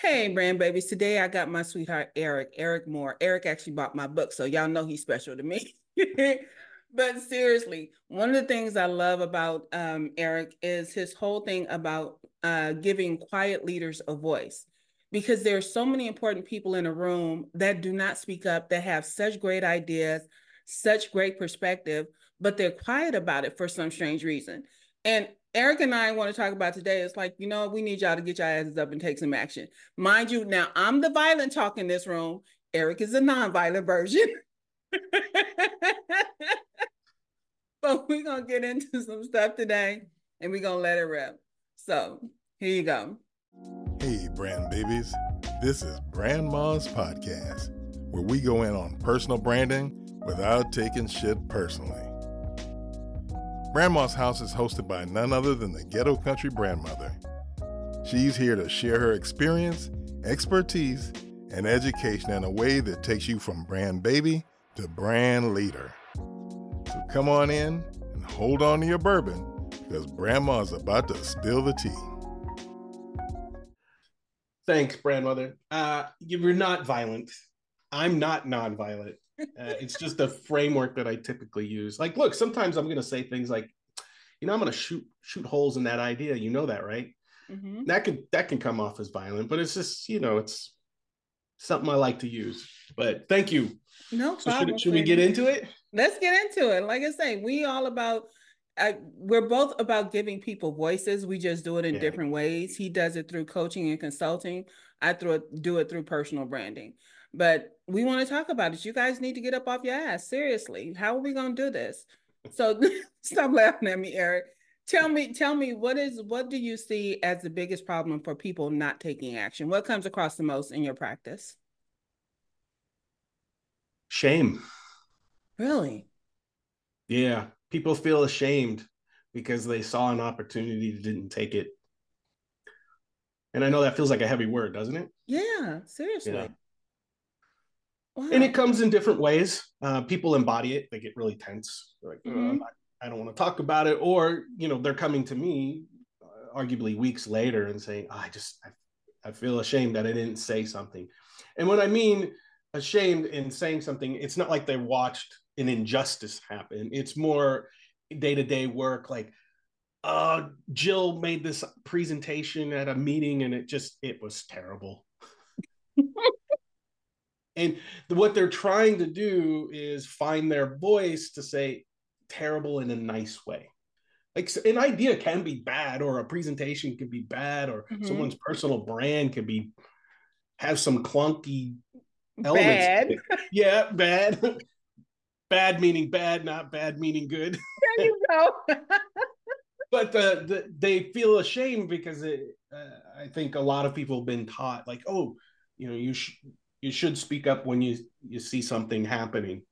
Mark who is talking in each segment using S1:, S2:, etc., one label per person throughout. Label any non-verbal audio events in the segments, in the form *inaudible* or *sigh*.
S1: Hey, brand babies. Today I got my sweetheart, Eric, Eric Moore. Eric actually bought my book, so y'all know he's special to me. *laughs* but seriously, one of the things I love about um, Eric is his whole thing about uh, giving quiet leaders a voice because there are so many important people in a room that do not speak up, that have such great ideas, such great perspective, but they're quiet about it for some strange reason. And Eric and I want to talk about today is like, you know, we need y'all to get your asses up and take some action. Mind you, now I'm the violent talk in this room. Eric is the non-violent version. *laughs* but we're gonna get into some stuff today and we're gonna let it rip. So here you go.
S2: Hey, brand babies. This is Brandma's Podcast, where we go in on personal branding without taking shit personally. Brandma's House is hosted by none other than the Ghetto Country Grandmother. She's here to share her experience, expertise, and education in a way that takes you from brand baby to brand leader. So come on in and hold on to your bourbon because Brandma's about to spill the tea.
S3: Thanks, grandmother. Uh, you're not violent. I'm not nonviolent. Uh, it's just a framework that I typically use. Like, look, sometimes I'm going to say things like, you know, I'm going to shoot shoot holes in that idea. You know that, right? Mm-hmm. That could that can come off as violent, but it's just you know, it's something I like to use. But thank you.
S1: No problem.
S3: should, should we get into it?
S1: Let's get into it. Like I say, we all about. I, we're both about giving people voices. We just do it in yeah. different ways. He does it through coaching and consulting. I through it, do it through personal branding. But we want to talk about it. You guys need to get up off your ass. Seriously. How are we going to do this? So *laughs* stop laughing at me, Eric. Tell me, tell me what is what do you see as the biggest problem for people not taking action? What comes across the most in your practice?
S3: Shame.
S1: Really?
S3: Yeah. People feel ashamed because they saw an opportunity didn't take it. And I know that feels like a heavy word, doesn't it?
S1: Yeah, seriously. Yeah.
S3: Wow. And it comes in different ways. Uh, people embody it; they get really tense. like, oh, mm-hmm. I don't want to talk about it, or you know, they're coming to me, uh, arguably weeks later, and saying, oh, "I just, I, I feel ashamed that I didn't say something." And when I mean ashamed in saying something, it's not like they watched an injustice happen. It's more day to day work, like uh jill made this presentation at a meeting and it just it was terrible *laughs* and what they're trying to do is find their voice to say terrible in a nice way. Like an idea can be bad or a presentation can be bad or mm-hmm. someone's personal brand can be have some clunky elements bad. *laughs* yeah bad. *laughs* Bad meaning bad not bad meaning good. *laughs*
S1: There you go.
S3: But uh, the, they feel ashamed because it, uh, i think a lot of people have been taught like oh you know you should you should speak up when you you see something happening.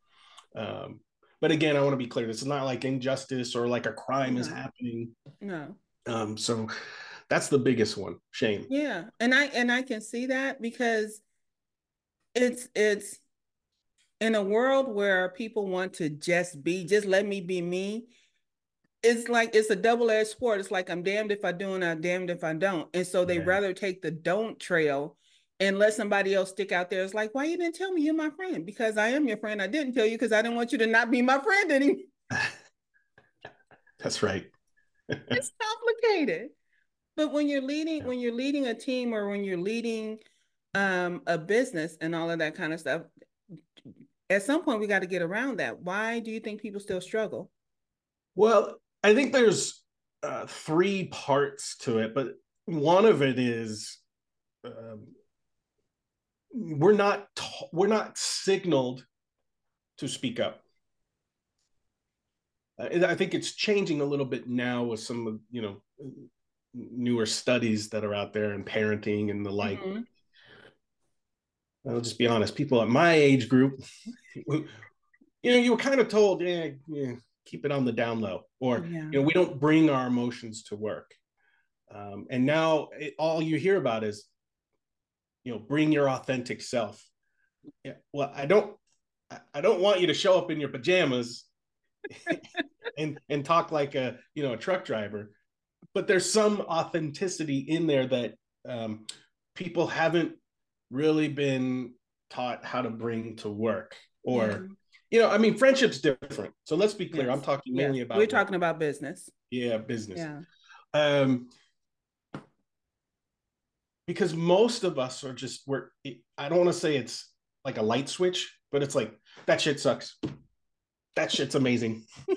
S3: Um, but again, I want to be clear: this is not like injustice or like a crime no. is happening.
S1: No.
S3: Um, so that's the biggest one. Shame.
S1: Yeah, and I and I can see that because it's it's in a world where people want to just be, just let me be me. It's like it's a double-edged sword. It's like I'm damned if I do and I'm damned if I don't. And so they yeah. rather take the don't trail and let somebody else stick out there. It's like, why you didn't tell me you're my friend? Because I am your friend. I didn't tell you because I didn't want you to not be my friend anymore. *laughs*
S3: That's right. *laughs*
S1: it's complicated. But when you're leading, when you're leading a team or when you're leading um, a business and all of that kind of stuff, at some point we got to get around that. Why do you think people still struggle?
S3: Well, I think there's uh, three parts to it, but one of it is um, we're not we're not signaled to speak up. I think it's changing a little bit now with some of you know newer studies that are out there and parenting and the like. Mm-hmm. I'll just be honest, people at my age group, you know, you were kind of told, yeah, yeah keep it on the down low, or yeah. you know, we don't bring our emotions to work. Um, and now it, all you hear about is you know bring your authentic self. Yeah, well i don't i don't want you to show up in your pajamas *laughs* and and talk like a you know a truck driver but there's some authenticity in there that um, people haven't really been taught how to bring to work or yeah. you know i mean friendship's different. So let's be clear yes. i'm talking mainly about
S1: we're talking about business.
S3: Yeah business. Yeah. Um because most of us are just we're i don't want to say it's like a light switch but it's like that shit sucks. That shit's amazing. *laughs*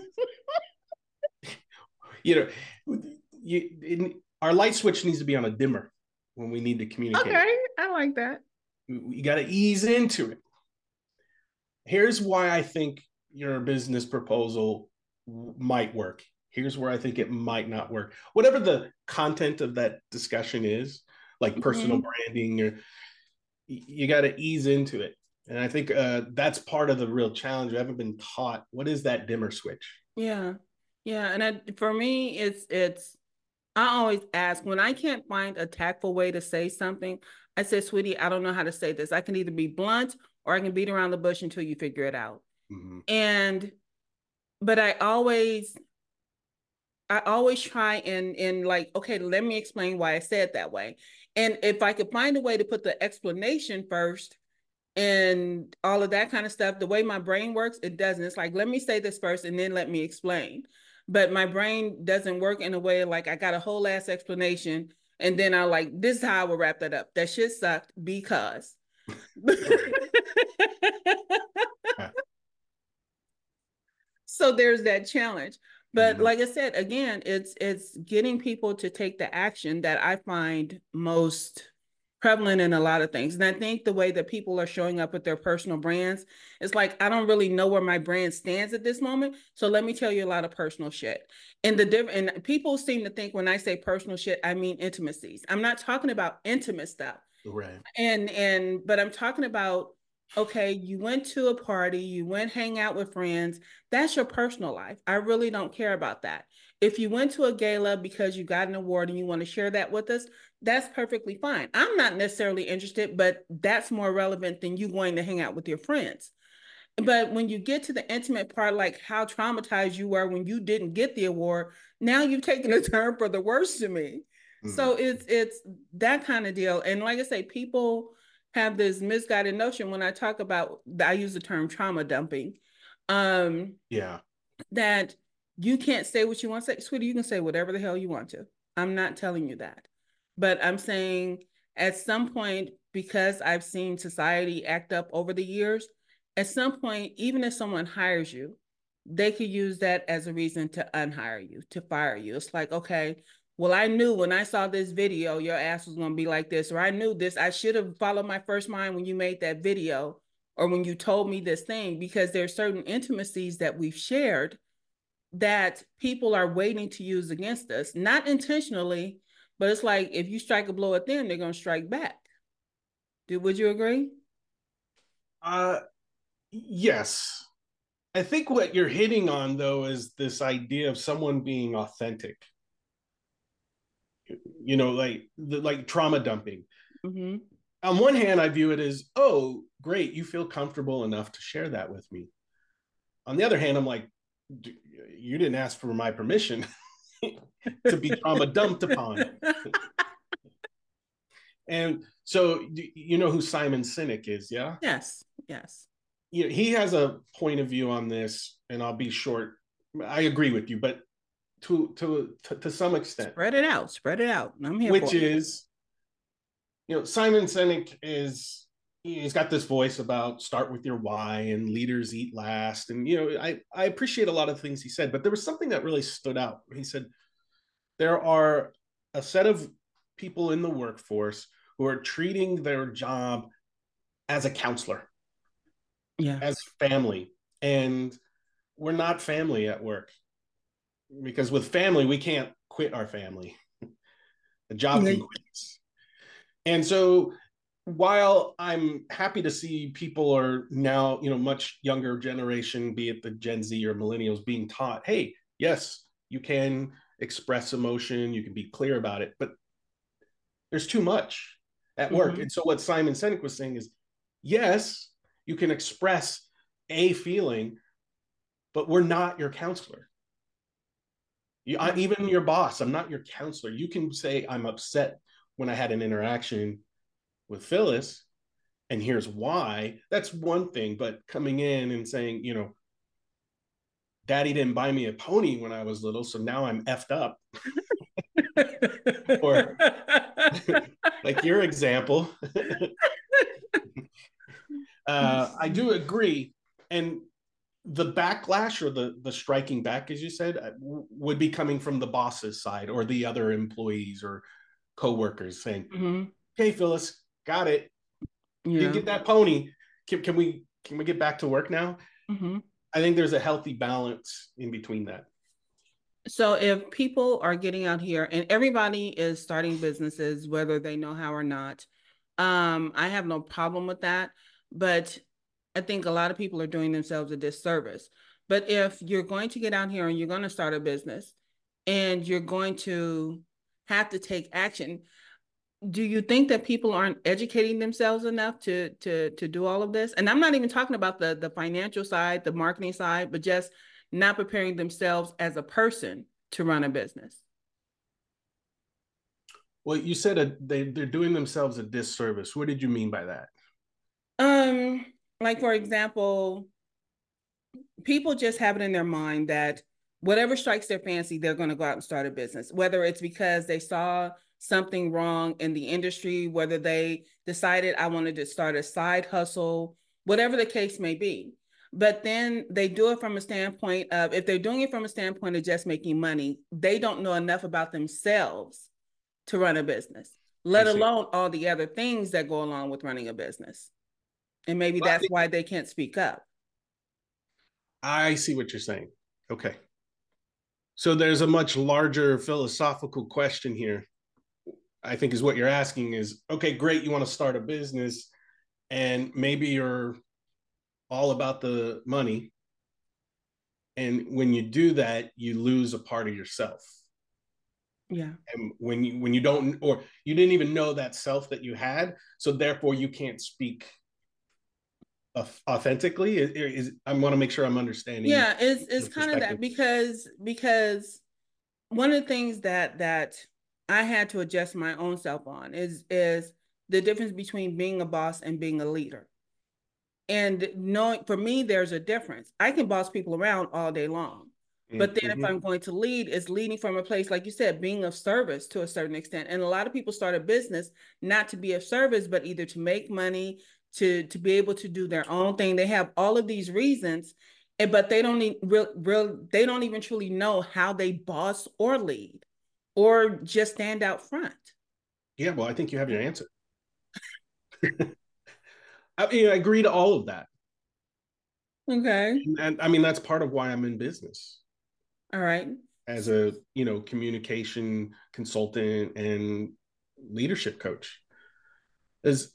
S3: You know you in, our light switch needs to be on a dimmer when we need to communicate.
S1: Okay i like that.
S3: You got to ease into it. Here's why i think your business proposal might work. Here's where i think it might not work. Whatever the content of that discussion is like mm-hmm. personal branding or you got to ease into it. And i think uh, that's part of the real challenge. We haven't been taught what is that dimmer switch?
S1: Yeah. Yeah. And I, for me it's it's i always ask when i can't find a tactful way to say something i say sweetie i don't know how to say this. I can either be blunt or i can beat around the bush until you figure it out. Mm-hmm. and but i always I always try and and like, okay, let me explain why I said that way. And if I could find a way to put the explanation first and all of that kind of stuff, the way my brain works, it doesn't. It's like, let me say this first and then let me explain. But my brain doesn't work in a way like I got a whole ass explanation and then I like, this is how I will wrap that up. That shit sucked because. *laughs* so there's that challenge. But mm-hmm. like I said, again, it's it's getting people to take the action that I find most prevalent in a lot of things. And I think the way that people are showing up with their personal brands, it's like I don't really know where my brand stands at this moment. So let me tell you a lot of personal shit. And the different and people seem to think when I say personal shit, I mean intimacies. I'm not talking about intimate stuff.
S3: Right.
S1: And and but I'm talking about okay, you went to a party, you went hang out with friends. That's your personal life. I really don't care about that. If you went to a gala because you got an award and you want to share that with us, that's perfectly fine. I'm not necessarily interested, but that's more relevant than you going to hang out with your friends. But when you get to the intimate part, like how traumatized you were when you didn't get the award, now you've taken a *laughs* turn for the worse to me. Mm-hmm. So it's it's that kind of deal. And like I say, people have this misguided notion when I talk about I use the term trauma dumping. Um
S3: yeah.
S1: That you can't say what you want to say. Sweetie, you can say whatever the hell you want to. I'm not telling you that. But I'm saying at some point, because I've seen society act up over the years, at some point, even if someone hires you, they could use that as a reason to unhire you, to fire you. It's like, okay, well, I knew when I saw this video, your ass was going to be like this, or I knew this. I should have followed my first mind when you made that video or when you told me this thing, because there's certain intimacies that we've shared that people are waiting to use against us, not intentionally, but it's like if you strike a blow at them, they're going to strike back. Would you agree?
S3: Uh, yes. I think what you're hitting on though is this idea of someone being authentic you know, like the, like trauma dumping. Mm-hmm. On one hand, I view it as, oh, great, you feel comfortable enough to share that with me. On the other hand, I'm like, you didn't ask for my permission *laughs* to be trauma dumped upon. *laughs* and so, you know who Simon Sinek is, yeah?
S1: Yes, yes.
S3: You know, he has a point of view on this, and I'll be short. I agree with you, but to to to, to some extent.
S1: Spread it out. Spread it out. I'm here.
S3: Which is, you know, Simon Sinek is he's got this voice about start with your why and leaders eat last, and you know, I I appreciate a lot of things he said, but there was something that really stood out. He said there are a set of people in the workforce who are treating their job as a counselor,
S1: yeah,
S3: as family, and we're not family at work because with family we can't quit our family. The job can quit. And so while i'm happy to see people are now you know much younger generation be it the gen z or millennials being taught hey yes you can express emotion you can be clear about it but there's too much at work. Mm-hmm. and so what simon sinek was saying is yes you can express a feeling but we're not your counselor you, I, even your boss, I'm not your counselor. You can say I'm upset when I had an interaction with Phyllis, and here's why. That's one thing. But coming in and saying, you know, daddy didn't buy me a pony when I was little, so now I'm effed up. *laughs* or like your example. *laughs* uh, I do agree. And the backlash or the the striking back, as you said, uh, would be coming from the boss's side or the other employees or co-workers saying, mm-hmm. "Hey, Phyllis, got it. Yeah. You get that pony. Can, can, we can we get back to work now?" Mm-hmm. I think there's a healthy balance in between that.
S1: So if people are getting out here and everybody is starting businesses, whether they know how or not, um, I have no problem with that. But I think a lot of people are doing themselves a disservice. But if you're going to get out here and you're going to start a business and you're going to have to take action, do you think that people aren't educating themselves enough to to to do all of this? And I'm not even talking about the the financial side, the marketing side, but just not preparing themselves as a person to run a business.
S3: Well, you said a, they they're doing themselves a disservice. What did you mean by that?
S1: Um, like for example, people just have it in their mind that whatever strikes their fancy, they're going to go out and start a business. Whether it's because they saw something wrong in the industry, whether they decided I wanted to start a side hustle, whatever the case may be. But then they do it from a standpoint of if they're doing it from a standpoint of just making money, they don't know enough about themselves to run a business, let alone all the other things that go along with running a business. And maybe that's why they can't speak up.
S3: I see what you're saying. Okay. So there's a much larger philosophical question here. I think is what you're asking is okay, great, you want to start a business and maybe you're all about the money. And when you do that, you lose a part of yourself.
S1: Yeah.
S3: And when you when you don't or you didn't even know that self that you had, so therefore you can't speak authentically? Is, is i want to make sure i'm understanding
S1: yeah it's it's kind of that because because one of the things that that i had to adjust my own self on is is the difference between being a boss and being a leader. And knowing for me there's a difference. I can boss people around all day long but then mm-hmm. if i'm going to lead it's leading from a place like you said being of service to a certain extent. And a lot of people start a business not to be of service but either to make money to to be able to do their own thing they have all of these reasons eh, but they don't even real, real they don't even truly know how they boss or lead or just stand out front
S3: yeah well i think you have your answer *laughs* I mean, I agree to all of that.
S1: Okay.
S3: And I mean, that's part of why I'm in business.
S1: All right.
S3: As a, you know, communication consultant and leadership coach. Is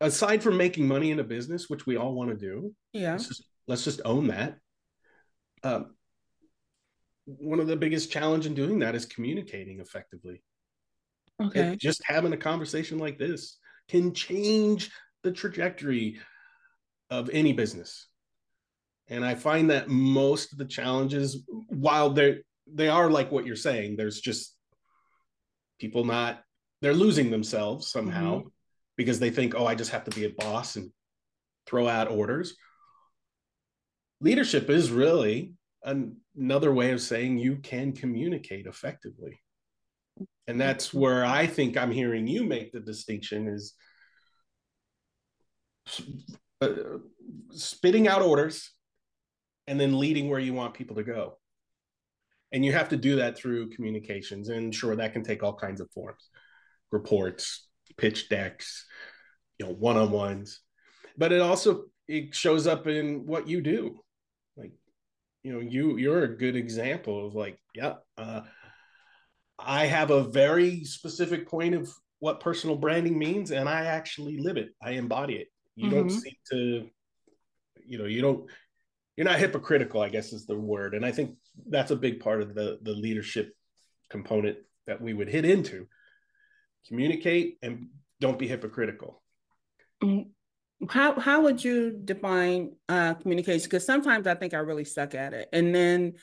S3: aside from making money in a business, which we all want to do.
S1: Yeah. Let's
S3: just, let's just own that. Um, one of the biggest challenge in doing that is communicating effectively.
S1: Okay.
S3: It, just having a conversation like this can change the trajectory of any business. And I find that most of the challenges, while they're they are like what you're saying, there's just people not they're losing themselves somehow mm-hmm. Because they think, oh, I just have to be a boss and throw out orders. Leadership is really an, another way of saying you can communicate effectively. And that's where I think I'm hearing you make the distinction is uh, spitting out orders and then leading where you want people to go. And you have to do that through communications. And sure, that can take all kinds of forms reports, pitch decks, you know, one on ones. But it also it shows up in what you do. Like, you know, you you're a good example of like, yeah, uh, I have a very specific point of what personal branding means, and I actually live it. I embody it you mm-hmm. don't seem to you know you don't you're not hypocritical i guess is the word and i think that's a big part of the the leadership component that we would hit into communicate and don't be hypocritical
S1: mm, how how would you define uh communication because sometimes i think i really suck at it and then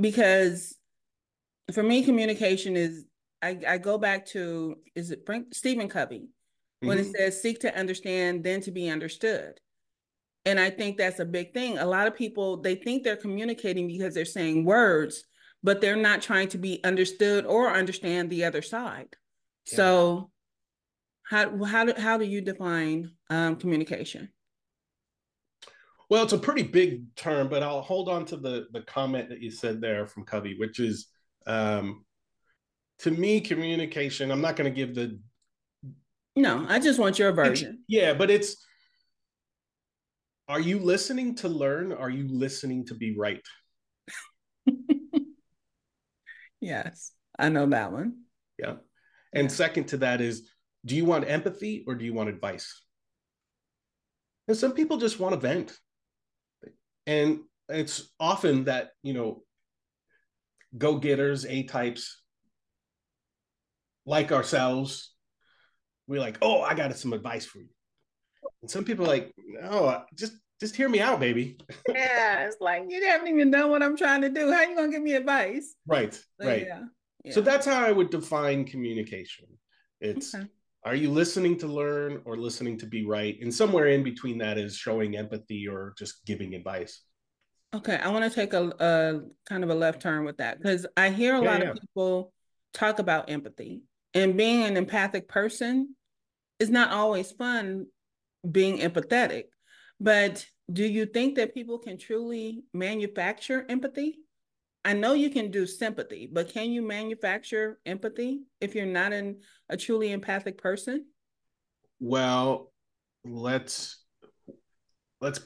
S1: because for me communication is i i go back to is it frank stephen covey when mm-hmm. it says seek to understand, then to be understood. And I think that's a big thing. A lot of people, they think they're communicating because they're saying words, but they're not trying to be understood or understand the other side. Yeah. So, how how do how do you define um, communication?
S3: Well, it's a pretty big term, but I'll hold on to the the comment that you said there from Covey, which is um, to me communication. I'm not going to give the
S1: no. I just want your version.
S3: Yeah, but it's are you listening to learn? Are you listening to be right? *laughs*
S1: yes, I know that one.
S3: Yeah. And second to that is do you want empathy or do you want advice? And some people just want to vent. And it's often that, you know, go getters, A types like ourselves, we're like, oh, I got some advice for you. And some people are like, no, just just hear me out, baby.
S1: yeah, it's like you haven't even done what I'm trying to do. How you gonna give me advice?
S3: Right, so, right. Yeah, yeah. So that's how I would define communication. It's okay. are you listening to learn or listening to be right? And somewhere in between that is showing empathy or just giving advice.
S1: Okay, I want to take a, a, kind of a left turn with that because I hear a yeah, lot yeah. of people talk about empathy and being an empathic person is not always fun being empathetic. But do you think that people can truly manufacture empathy? I know you can do sympathy, but can you manufacture empathy if you're not an, a truly empathic person?
S3: Well, let's let's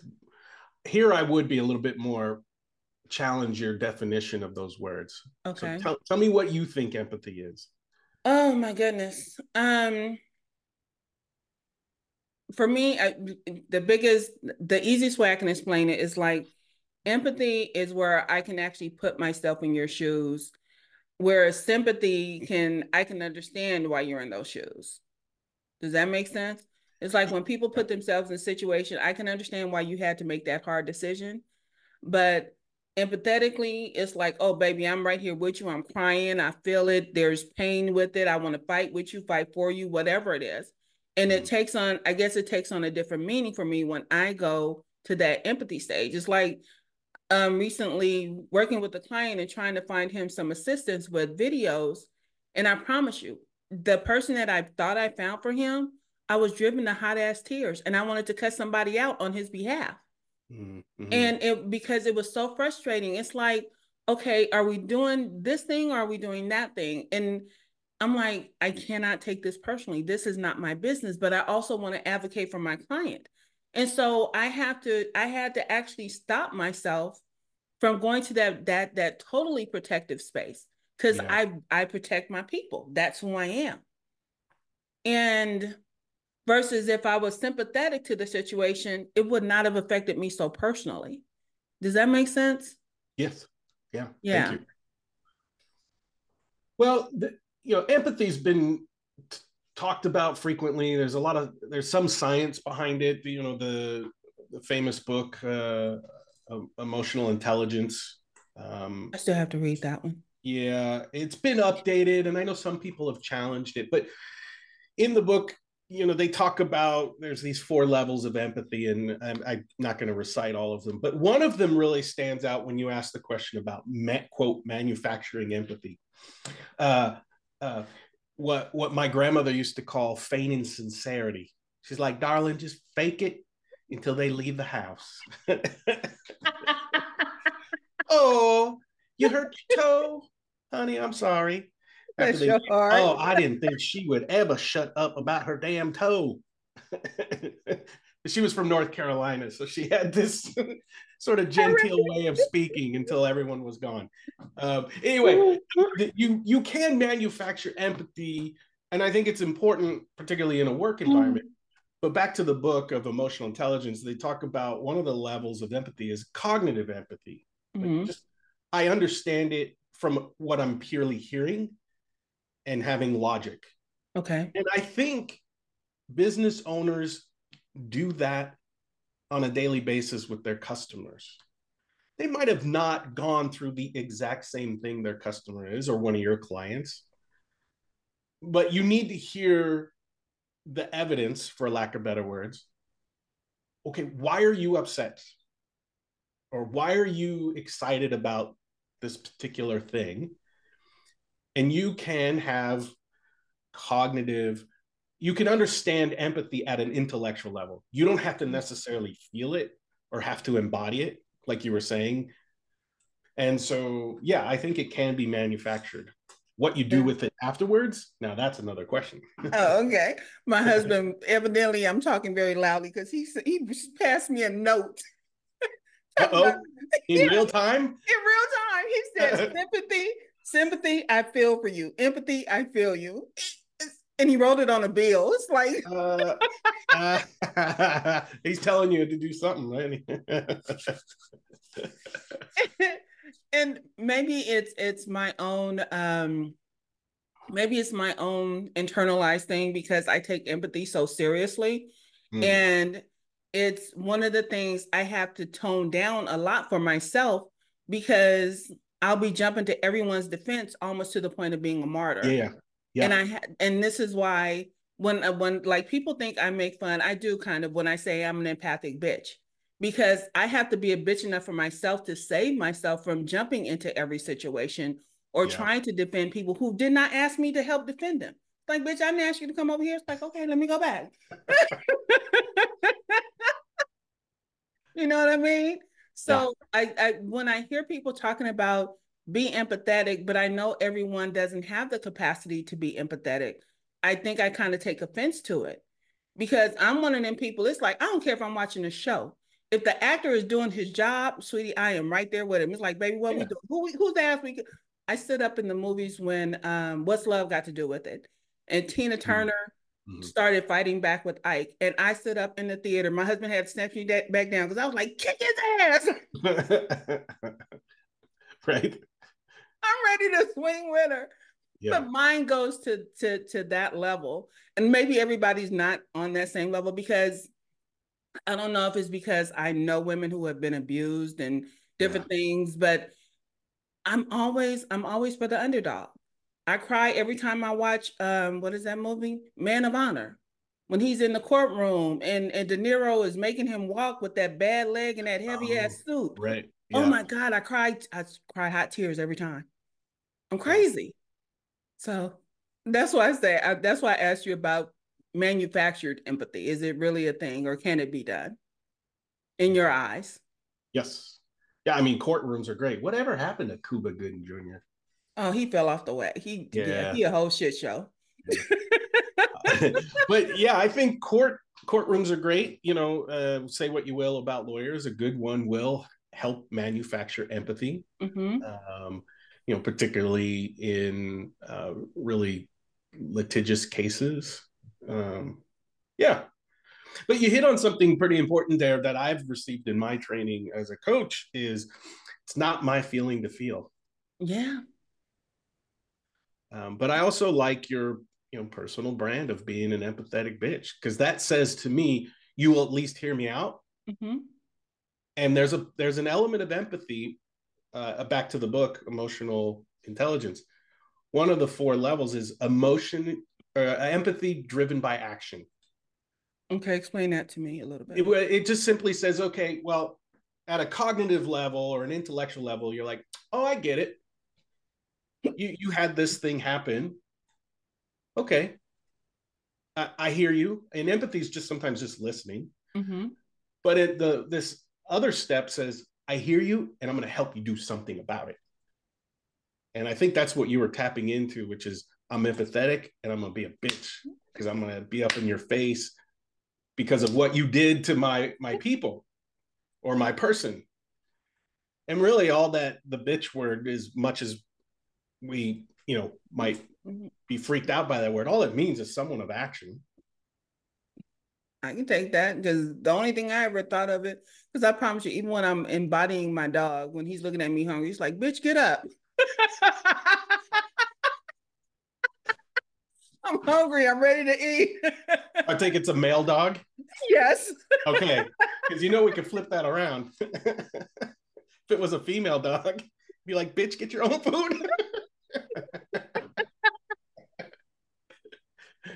S3: here I would be a little bit more challenge your definition of those words. Okay. So tell, tell me what you think empathy is.
S1: Oh my goodness. Um for me, I, the biggest, the easiest way I can explain it is like empathy is where I can actually put myself in your shoes, whereas sympathy can, I can understand why you're in those shoes. Does that make sense? It's like when people put themselves in a situation, I can understand why you had to make that hard decision. But empathetically, it's like, oh, baby, I'm right here with you. I'm crying. I feel it. There's pain with it. I want to fight with you, fight for you, whatever it is and it mm-hmm. takes on i guess it takes on a different meaning for me when i go to that empathy stage it's like um recently working with a client and trying to find him some assistance with videos and i promise you the person that i thought i found for him i was driven to hot ass tears and i wanted to cut somebody out on his behalf mm-hmm. and it because it was so frustrating it's like okay are we doing this thing or are we doing that thing and I'm like, I cannot take this personally. This is not my business, but I also want to advocate for my client. And so I have to, I had to actually stop myself from going to that that that totally protective space because yeah. I I protect my people. That's who I am. And versus if I was sympathetic to the situation, it would not have affected me so personally. Does that make sense?
S3: Yes. Yeah. Yeah. Well, th- you know, empathy's been talked about frequently. There's a lot of there's some science behind it. You know, the the famous book, uh, Emotional Intelligence.
S1: Um, I still have to read that one.
S3: Yeah, it's been updated, and I know some people have challenged it, but in the book, you know, they talk about there's these four levels of empathy, and I'm, I'm not going to recite all of them, but one of them really stands out when you ask the question about quote manufacturing empathy. Uh, uh, what what my grandmother used to call feigning sincerity. She's like, darling, just fake it until they leave the house. *laughs* oh, you hurt your toe, honey. I'm sorry. They, oh, I didn't think she would ever shut up about her damn toe. *laughs* she was from North Carolina, so she had this *laughs* sort of genteel way of speaking until everyone was gone. Um, anyway, you you can manufacture empathy, and I think it's important, particularly in a work mm. environment. But back to the book of emotional intelligence, they talk about one of the levels of empathy is cognitive empathy. Mm-hmm. Just I understand it from what I'm purely hearing and having logic.
S1: Okay.
S3: And I think business owners do that on a daily basis with their customers. They might have not gone through the exact same thing their customer is or one of your clients, but you need to hear the evidence, for lack of better words. Okay, why are you upset? Or why are you excited about this particular thing? And you can have cognitive, you can understand empathy at an intellectual level. You don't have to necessarily feel it or have to embody it, like you were saying. And so, yeah, I think it can be manufactured. What you do with it afterwards, now that's another question. *laughs*
S1: oh, okay. My husband, evidently, I'm talking very loudly because he he passed me a note. *laughs*
S3: oh, in *laughs* real time.
S1: In real time, he said, "Sympathy, sympathy. I feel for you. Empathy. I feel you." And he wrote it on a bill. It's like *laughs*
S3: uh, uh, *laughs* he's telling you to do something, right? *laughs*
S1: and maybe it's it's my own um maybe it's my own internalized thing because I take empathy so seriously. Mm. And it's one of the things I have to tone down a lot for myself because I'll be jumping to everyone's defense almost to the point of being a martyr.
S3: Yeah.
S1: Yeah. And I ha- and this is why when uh, when like people think I make fun, I do kind of when I say I'm an empathic bitch because I have to be a bitch enough for myself to save myself from jumping into every situation or yeah. trying to defend people who did not ask me to help defend them. Like, bitch, I didn't ask you to come over here. It's like, okay, let me go back. *laughs* you know what I mean? So yeah. I, I when I hear people talking about be empathetic, but I know everyone doesn't have the capacity to be empathetic. I think I kind of take offense to it because I'm one of them people. It's like I don't care if I'm watching a show if the actor is doing his job, sweetie, I am right there with him. It's like, baby, what yeah. we do? Who who's ass we? I stood up in the movies when um, What's Love got to do with it, and Tina mm-hmm. Turner mm-hmm. started fighting back with Ike, and I stood up in the theater. My husband had to snatch me back down because I was like, kick his ass. *laughs*
S3: right.
S1: I'm ready to swing with her. Yeah. But mine goes to to to that level, and maybe everybody's not on that same level because I don't know if it's because I know women who have been abused and different yeah. things, but I'm always I'm always for the underdog. I cry every time I watch um what is that movie? Man of Honor. When he's in the courtroom and and De Niro is making him walk with that bad leg and that heavy oh, ass suit.
S3: Right.
S1: Oh yeah. Oh my god, I cried I cry hot tears every time. I'm crazy. So that's why I say I, that's why I asked you about manufactured empathy? Is it really a thing or can it be done in your eyes?
S3: Yes. Yeah, I mean, courtrooms are great. Whatever happened to Cuba Gooding Jr.?
S1: Oh, he fell off the way. He yeah, yeah he a whole shit show. *laughs*
S3: but yeah, I think court courtrooms are great. You know, uh, say what you will about lawyers, a good one will help manufacture empathy. Mm-hmm. Um, you know, particularly in uh, really litigious cases. Um, yeah. But you hit on something pretty important there that I've received in my training as a coach is it's not my feeling to feel.
S1: Yeah.
S3: Um, but I also like your you know personal brand of being an empathetic bitch because that says to me you will at least hear me out. Mm-hmm. And there's a there's an element of empathy. Uh, back to the book, emotional intelligence. One of the four levels is emotion uh, empathy driven by action.
S1: Okay, explain that to me a little bit.
S3: It, it just simply says, okay, well, at a cognitive level or an intellectual level, you're like, oh, I get it. You you had this thing happen. Okay, I, I hear you. And empathy is just sometimes just listening. Mm-hmm. But it, the this other step says, I hear you, and I'm going to help you do something about it. And I think that's what you were tapping into, which is I'm empathetic and I'm gonna be a bitch because I'm gonna be up in your face because of what you did to my my people or my person. And really all that the bitch word as much as we, you know, might be freaked out by that word, all it means is someone of action.
S1: I can take that because the only thing I ever thought of it, because I promise you, even when I'm embodying my dog, when he's looking at me hungry, he's like, bitch, get up. *laughs* I'm hungry. I'm ready to eat. *laughs*
S3: I think it's a male dog.
S1: Yes.
S3: okay, *laughs* because you know we could flip that around. if it was a female dog, be like, "Bitch, get your own food."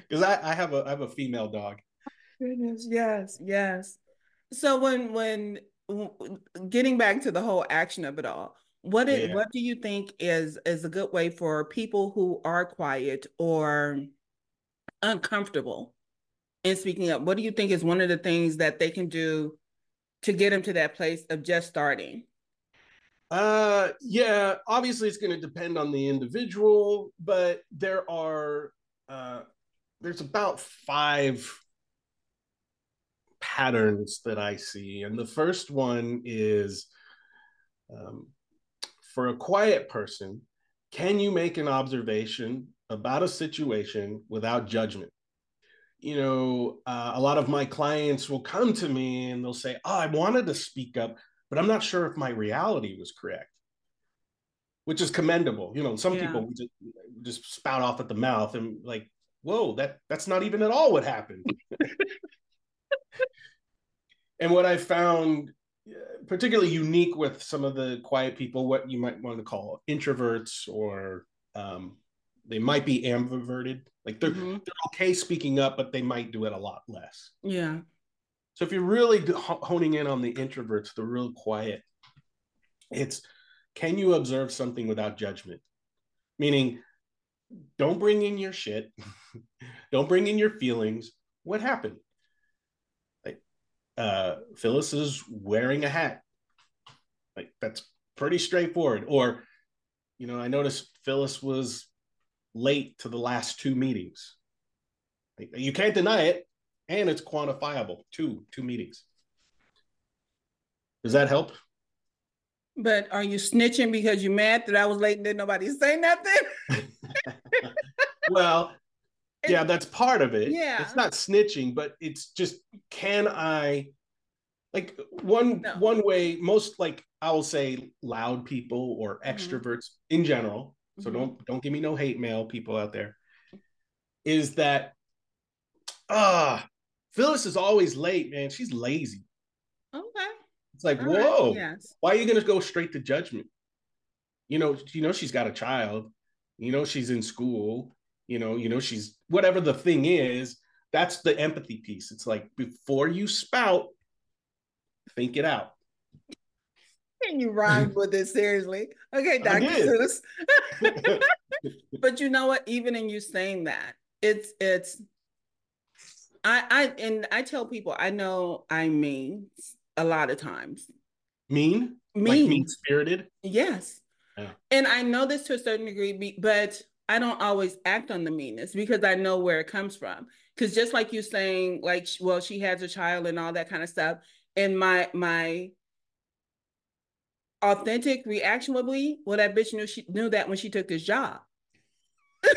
S3: because I, I have a I have a female dog.
S1: Goodness, yes, yes. So when when getting back to the whole action of it all, what is, yeah. what do you think is is a good way for people who are quiet or uncomfortable in speaking up? What do you think is one of the things that they can do to get them to that place of just starting?
S3: Uh, yeah, obviously it's going to depend on the individual, but there are uh, there's about five patterns that I see, and the first one is um, for a quiet person. Can you make an observation about a situation without judgment? You know, uh, a lot of my clients will come to me and they'll say, "Oh, I wanted to speak up, but I'm not sure if my reality was correct, which is commendable. You know, some yeah. people just, just spout off at the mouth and like, whoa, that that's not even at all what happened. *laughs* and what I found uh, particularly unique with some of the quiet people, what you might want to call introverts, or um, they might be ambiverted. Like they're mm-hmm. they're okay speaking up, but they might do it a lot less.
S1: Yeah.
S3: So if you're really honing in on the introverts, the real quiet, it's can you observe something without judgment? Meaning, don't bring in your shit, *laughs* don't bring in your feelings. What happened? Uh, Phyllis is wearing a hat. Like that's pretty straightforward. Or, you know, I noticed Phyllis was late to the last two meetings. Like, you can't deny it and it's quantifiable. Two two meetings. Does that help?
S1: But are you snitching because you're mad that I was late and did nobody say nothing? *laughs*
S3: well, yeah, that's part of it. Yeah. It's not snitching, but it's just can I like one no. one way most like I will say loud people or mm-hmm. extroverts mm-hmm. in general. So mm-hmm. don't don't give me no hate mail people out there. Is that ah Phyllis is always late, man. She's lazy.
S1: Okay.
S3: It's like, All whoa, right. yes. why are you gonna go straight to judgment? You know, you know she's got a child, you know she's in school, you know, you know, she's whatever the thing is, that's the empathy piece. It's like before you spout, think it out.
S1: And you rhymed with it seriously. Okay, Dr. Seuss. *laughs* but you know what? Even in you saying that, it's it's I, I and I tell people I know I mean a lot of times.
S3: Mean? Mean. Like mean spirited?
S1: Yes. Yeah. And I know this to a certain degree, but I don't always act on the meanness because I know where it comes from. Because just like you saying, like, well, she has a child and all that kind of stuff, and my my authentic reaction would be, well, that bitch knew she knew that when she took this job. *laughs*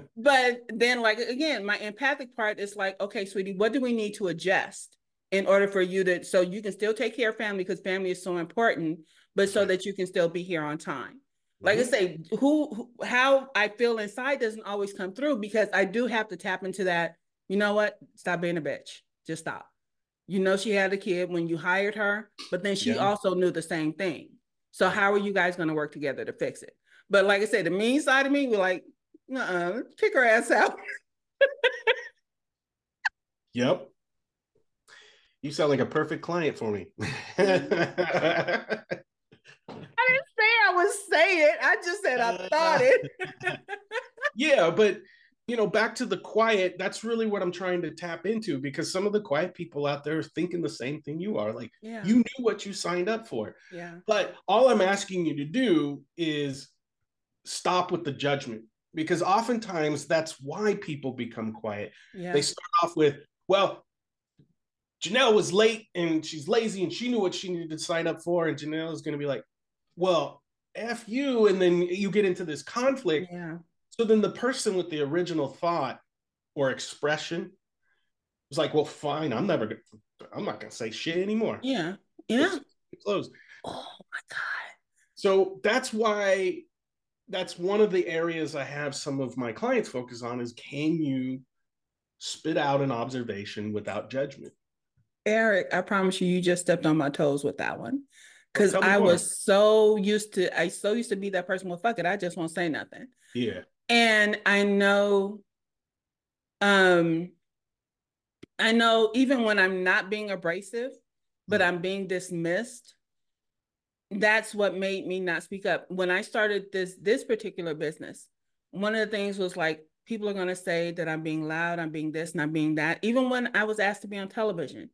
S1: *laughs* but then like again my empathic part is like okay sweetie what do we need to adjust in order for you to so you can still take care of family because family is so important but so that you can still be here on time like mm-hmm. i say who, who how i feel inside doesn't always come through because i do have to tap into that you know what stop being a bitch just stop you know she had a kid when you hired her but then she yeah. also knew the same thing so how are you guys going to work together to fix it but like I said, the mean side of me, we're like, uh-uh, kick her ass out.
S3: yep. You sound like a perfect client for me. *laughs* I *laughs* didn't
S1: would say it. I just said I uh, thought it. *laughs*
S3: yeah, but you know, back to the quiet, that's really what I'm trying to tap into because some of the quiet people out there are thinking the same thing you are. Like, yeah. you knew what you signed up for.
S1: Yeah.
S3: But all I'm asking you to do is stop with the judgment because oftentimes that's why people become quiet. Yeah. They start off with, well, Janelle was late and she's lazy and she knew what she needed to sign up for. And Janelle is going to be like, well, F you. And then you get into this conflict.
S1: Yeah.
S3: So then the person with the original thought or expression was like, well, fine, I'm never to, I'm not to say shit anymore.
S1: Yeah. Yeah.
S3: Close.
S1: Oh my God.
S3: So that's why that's one of the areas I have some of my clients focus on is can you spit out an observation without judgment?
S1: Eric, I promise you, you just stepped on my toes with that one. Cause I was so used to, I so used to be that person. Well, fuck it, I just won't say nothing.
S3: Yeah.
S1: And I know Um, I know even when I'm not being abrasive, but mm-hmm. I'm being dismissed, that's what made me not speak up. When I started this this particular business, one of the things was like people are going to say that I'm being loud, I'm being this, and I'm being that. Even when I was asked to be on television,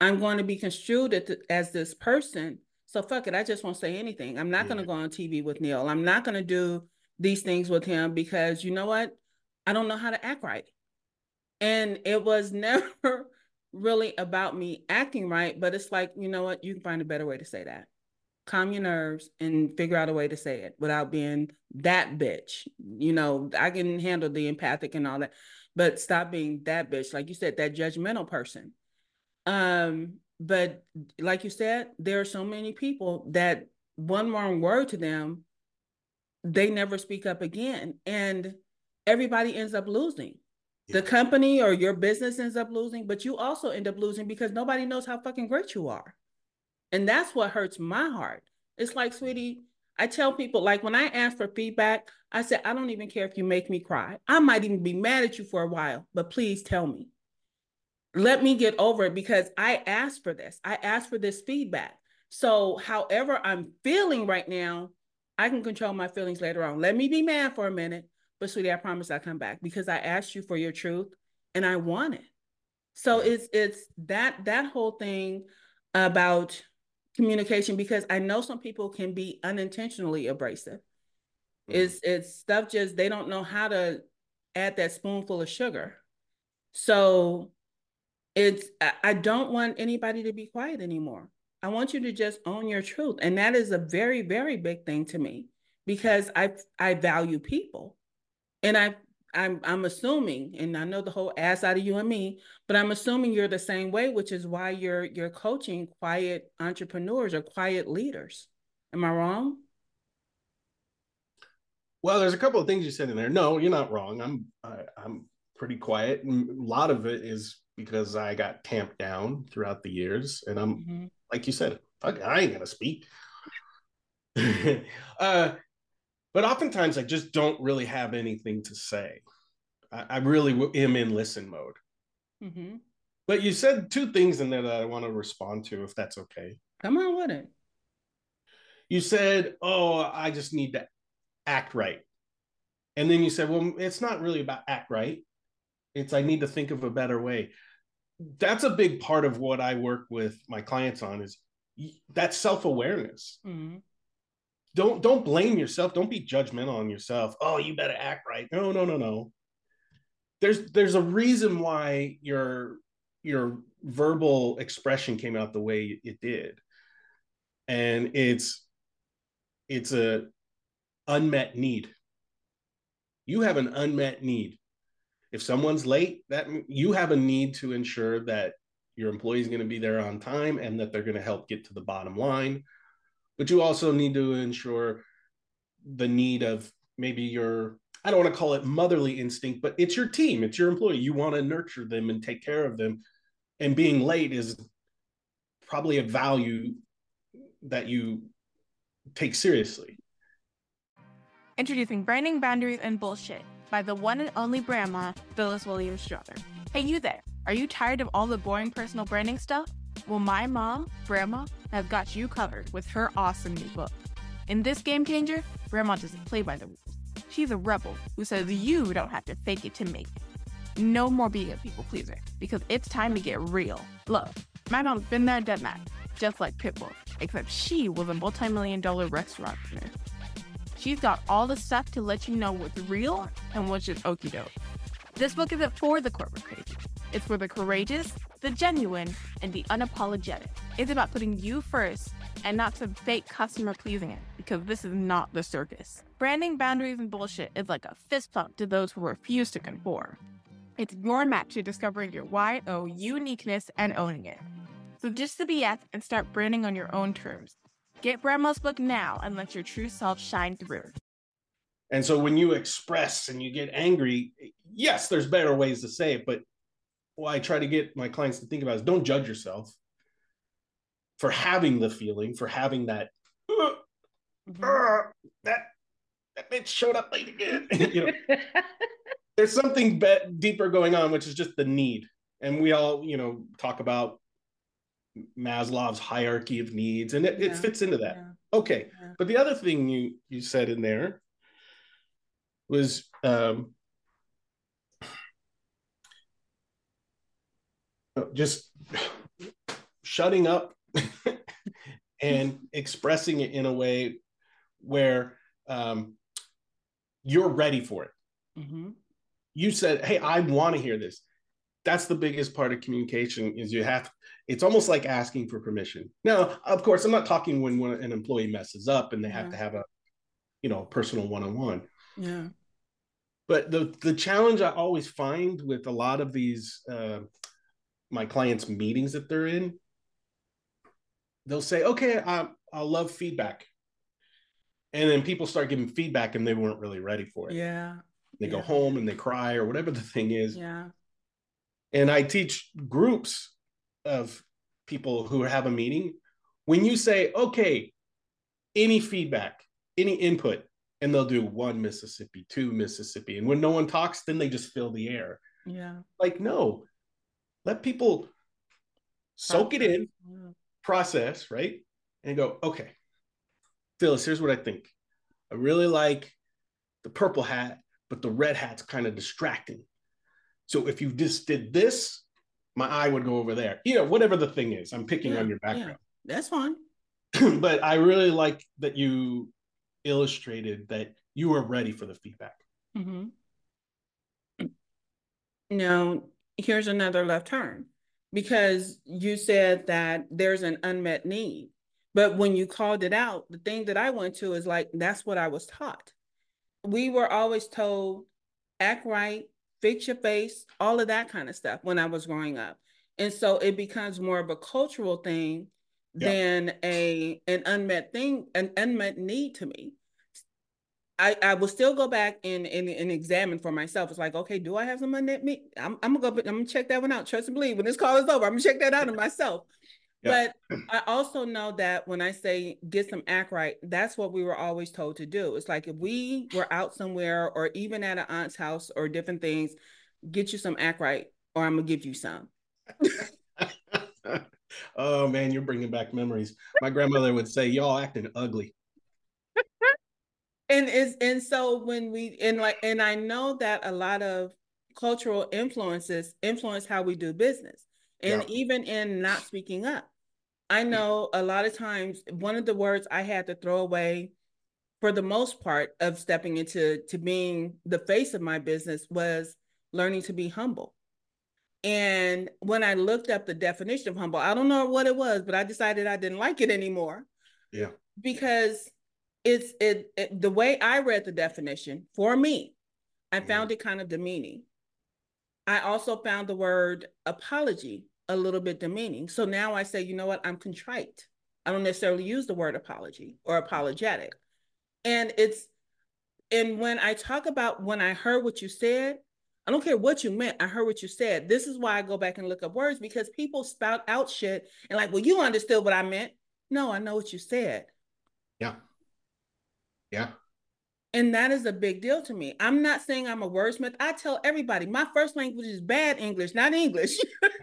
S1: I'm going to be construed as this person. So fuck it, I just won't say anything. I'm not yeah. going to go on TV with Neil. I'm not going to do these things with him because you know what? I don't know how to act right. And it was *laughs* never really about me acting right, but it's like, you know what? You can find a better way to say that. Calm your nerves and figure out a way to say it without being that bitch. You know, I can handle the empathic and all that, but stop being that bitch. Like you said, that judgmental person. Um, but like you said, there are so many people that one wrong word to them, they never speak up again. And everybody ends up losing the company or your business ends up losing, but you also end up losing because nobody knows how fucking great you are. And that's what hurts my heart. It's like, sweetie, I tell people, like when I ask for feedback, I said, I don't even care if you make me cry. I might even be mad at you for a while, but please tell me. Let me get over it because I asked for this. I asked for this feedback. So, however I'm feeling right now, I can control my feelings later on. Let me be mad for a minute, but sweetie, I promise I'll come back because I asked you for your truth and I want it. So it's it's that that whole thing about communication because I know some people can be unintentionally abrasive. Mm-hmm. It's it's stuff just they don't know how to add that spoonful of sugar. So it's I don't want anybody to be quiet anymore. I want you to just own your truth. And that is a very, very big thing to me because I I value people and I I'm I'm assuming, and I know the whole ass out of you and me, but I'm assuming you're the same way, which is why you're you're coaching quiet entrepreneurs or quiet leaders. Am I wrong?
S3: Well, there's a couple of things you said in there. No, you're not wrong. I'm I, I'm pretty quiet, and a lot of it is because I got tamped down throughout the years, and I'm mm-hmm. like you said, fuck, I ain't gonna speak. *laughs* uh, but oftentimes I just don't really have anything to say. I, I really am in listen mode. Mm-hmm. But you said two things in there that I want to respond to, if that's okay.
S1: Come on with it.
S3: You said, "Oh, I just need to act right," and then you said, "Well, it's not really about act right. It's I need to think of a better way." That's a big part of what I work with my clients on is that self awareness. Mm-hmm. Don't don't blame yourself. Don't be judgmental on yourself. Oh you better act right. No no no no. There's there's a reason why your your verbal expression came out the way it did. And it's it's a unmet need. You have an unmet need if someone's late that you have a need to ensure that your employee is going to be there on time and that they're going to help get to the bottom line but you also need to ensure the need of maybe your I don't want to call it motherly instinct, but it's your team, it's your employee. You want to nurture them and take care of them. And being late is probably a value that you take seriously.
S4: Introducing Branding Boundaries and Bullshit by the one and only Brandma, Phyllis Williams Strother. Hey, you there. Are you tired of all the boring personal branding stuff? Well, my mom, Brandma, has got you covered with her awesome new book. In this game changer, Brandma doesn't play by the rules. She's a rebel who says you don't have to fake it to make it. No more being a people pleaser, because it's time to get real. Look, my mom's been there, done that, just like Pitbull, except she was a multi-million dollar restaurant owner. She's got all the stuff to let you know what's real and what's just okie doke. This book isn't for the corporate crazy. It's for the courageous the genuine, and the unapologetic. It's about putting you first and not some fake customer pleasing it, because this is not the circus. Branding boundaries and bullshit is like a fist pump to those who refuse to conform. It's your match to discovering your YO uniqueness and owning it. So just the BS and start branding on your own terms. Get Brandma's book now and let your true self shine through.
S3: And so when you express and you get angry, yes, there's better ways to say it, but what I try to get my clients to think about is don't judge yourself for having the feeling, for having that uh, mm-hmm. uh, that that bitch showed up late again. *laughs* you know, there's something be- deeper going on, which is just the need. And we all, you know, talk about Maslow's hierarchy of needs, and it, yeah. it fits into that. Yeah. Okay. Yeah. But the other thing you you said in there was um, just shutting up *laughs* and expressing it in a way where um, you're ready for it. Mm-hmm. You said, "Hey, I want to hear this." That's the biggest part of communication is you have. It's almost like asking for permission. Now, of course, I'm not talking when, when an employee messes up and they have yeah. to have a, you know, personal one-on-one.
S1: Yeah.
S3: But the the challenge I always find with a lot of these uh, my clients' meetings that they're in, they'll say, "Okay, I I love feedback," and then people start giving feedback and they weren't really ready for it.
S1: Yeah.
S3: They
S1: yeah.
S3: go home and they cry or whatever the thing is.
S1: Yeah.
S3: And I teach groups of people who have a meeting. When you say, "Okay, any feedback, any input," and they'll do one Mississippi, two Mississippi, and when no one talks, then they just fill the air.
S1: Yeah.
S3: Like no, let people soak it in, process, right? And go, okay, Phyllis, here's what I think. I really like the purple hat, but the red hat's kind of distracting. So if you just did this, my eye would go over there. You know, whatever the thing is, I'm picking yeah, on your background.
S1: Yeah, that's fine. *clears throat*
S3: but I really like that you illustrated that you were ready for the feedback.
S1: Mm-hmm. Now, here's another left turn because you said that there's an unmet need. But when you called it out, the thing that I went to is like, that's what I was taught. We were always told, act right, fix your face, all of that kind of stuff when I was growing up. And so it becomes more of a cultural thing yeah. than a an unmet thing, an unmet need to me. I, I will still go back and, and, and examine for myself. It's like, okay, do I have some unmet me? I'm, I'm gonna go, I'm gonna check that one out. Trust and believe. When this call is over, I'm gonna check that out in myself. Yeah. But I also know that when I say get some act right, that's what we were always told to do. It's like if we were out somewhere or even at an aunt's house or different things, get you some act right, or I'm gonna give you some. *laughs*
S3: oh man, you're bringing back memories. My grandmother would say, "Y'all acting ugly."
S1: and is and so when we and like and I know that a lot of cultural influences influence how we do business. And yeah. even in not speaking up. I know a lot of times one of the words I had to throw away for the most part of stepping into to being the face of my business was learning to be humble. And when I looked up the definition of humble, I don't know what it was, but I decided I didn't like it anymore.
S3: Yeah.
S1: Because it's it, it, the way I read the definition for me, I mm-hmm. found it kind of demeaning. I also found the word apology a little bit demeaning. So now I say, you know what, I'm contrite. I don't necessarily use the word apology or apologetic. And it's and when I talk about when I heard what you said, I don't care what you meant. I heard what you said. This is why I go back and look up words because people spout out shit and like, well, you understood what I meant. No, I know what you said.
S3: Yeah. Yeah.
S1: And that is a big deal to me. I'm not saying I'm a wordsmith. I tell everybody my first language is bad English, not English. *laughs* *laughs*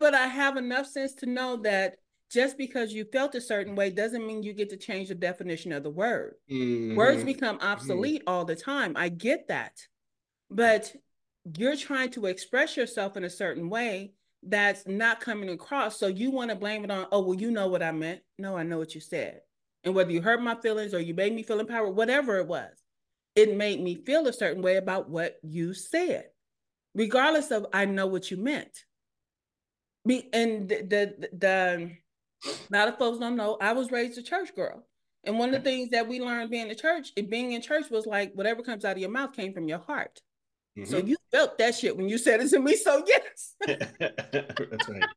S1: but I have enough sense to know that just because you felt a certain way doesn't mean you get to change the definition of the word. Mm-hmm. Words become mm-hmm. obsolete mm-hmm. all the time. I get that. But you're trying to express yourself in a certain way that's not coming across. So you want to blame it on, oh, well, you know what I meant. No, I know what you said. And whether you hurt my feelings or you made me feel empowered, whatever it was, it made me feel a certain way about what you said, regardless of I know what you meant. Me and the the, the a lot of folks don't know I was raised a church girl. And one of the things that we learned being in church, being in church was like whatever comes out of your mouth came from your heart. Mm-hmm. So you felt that shit when you said it to me. So yes. *laughs* That's right. *laughs*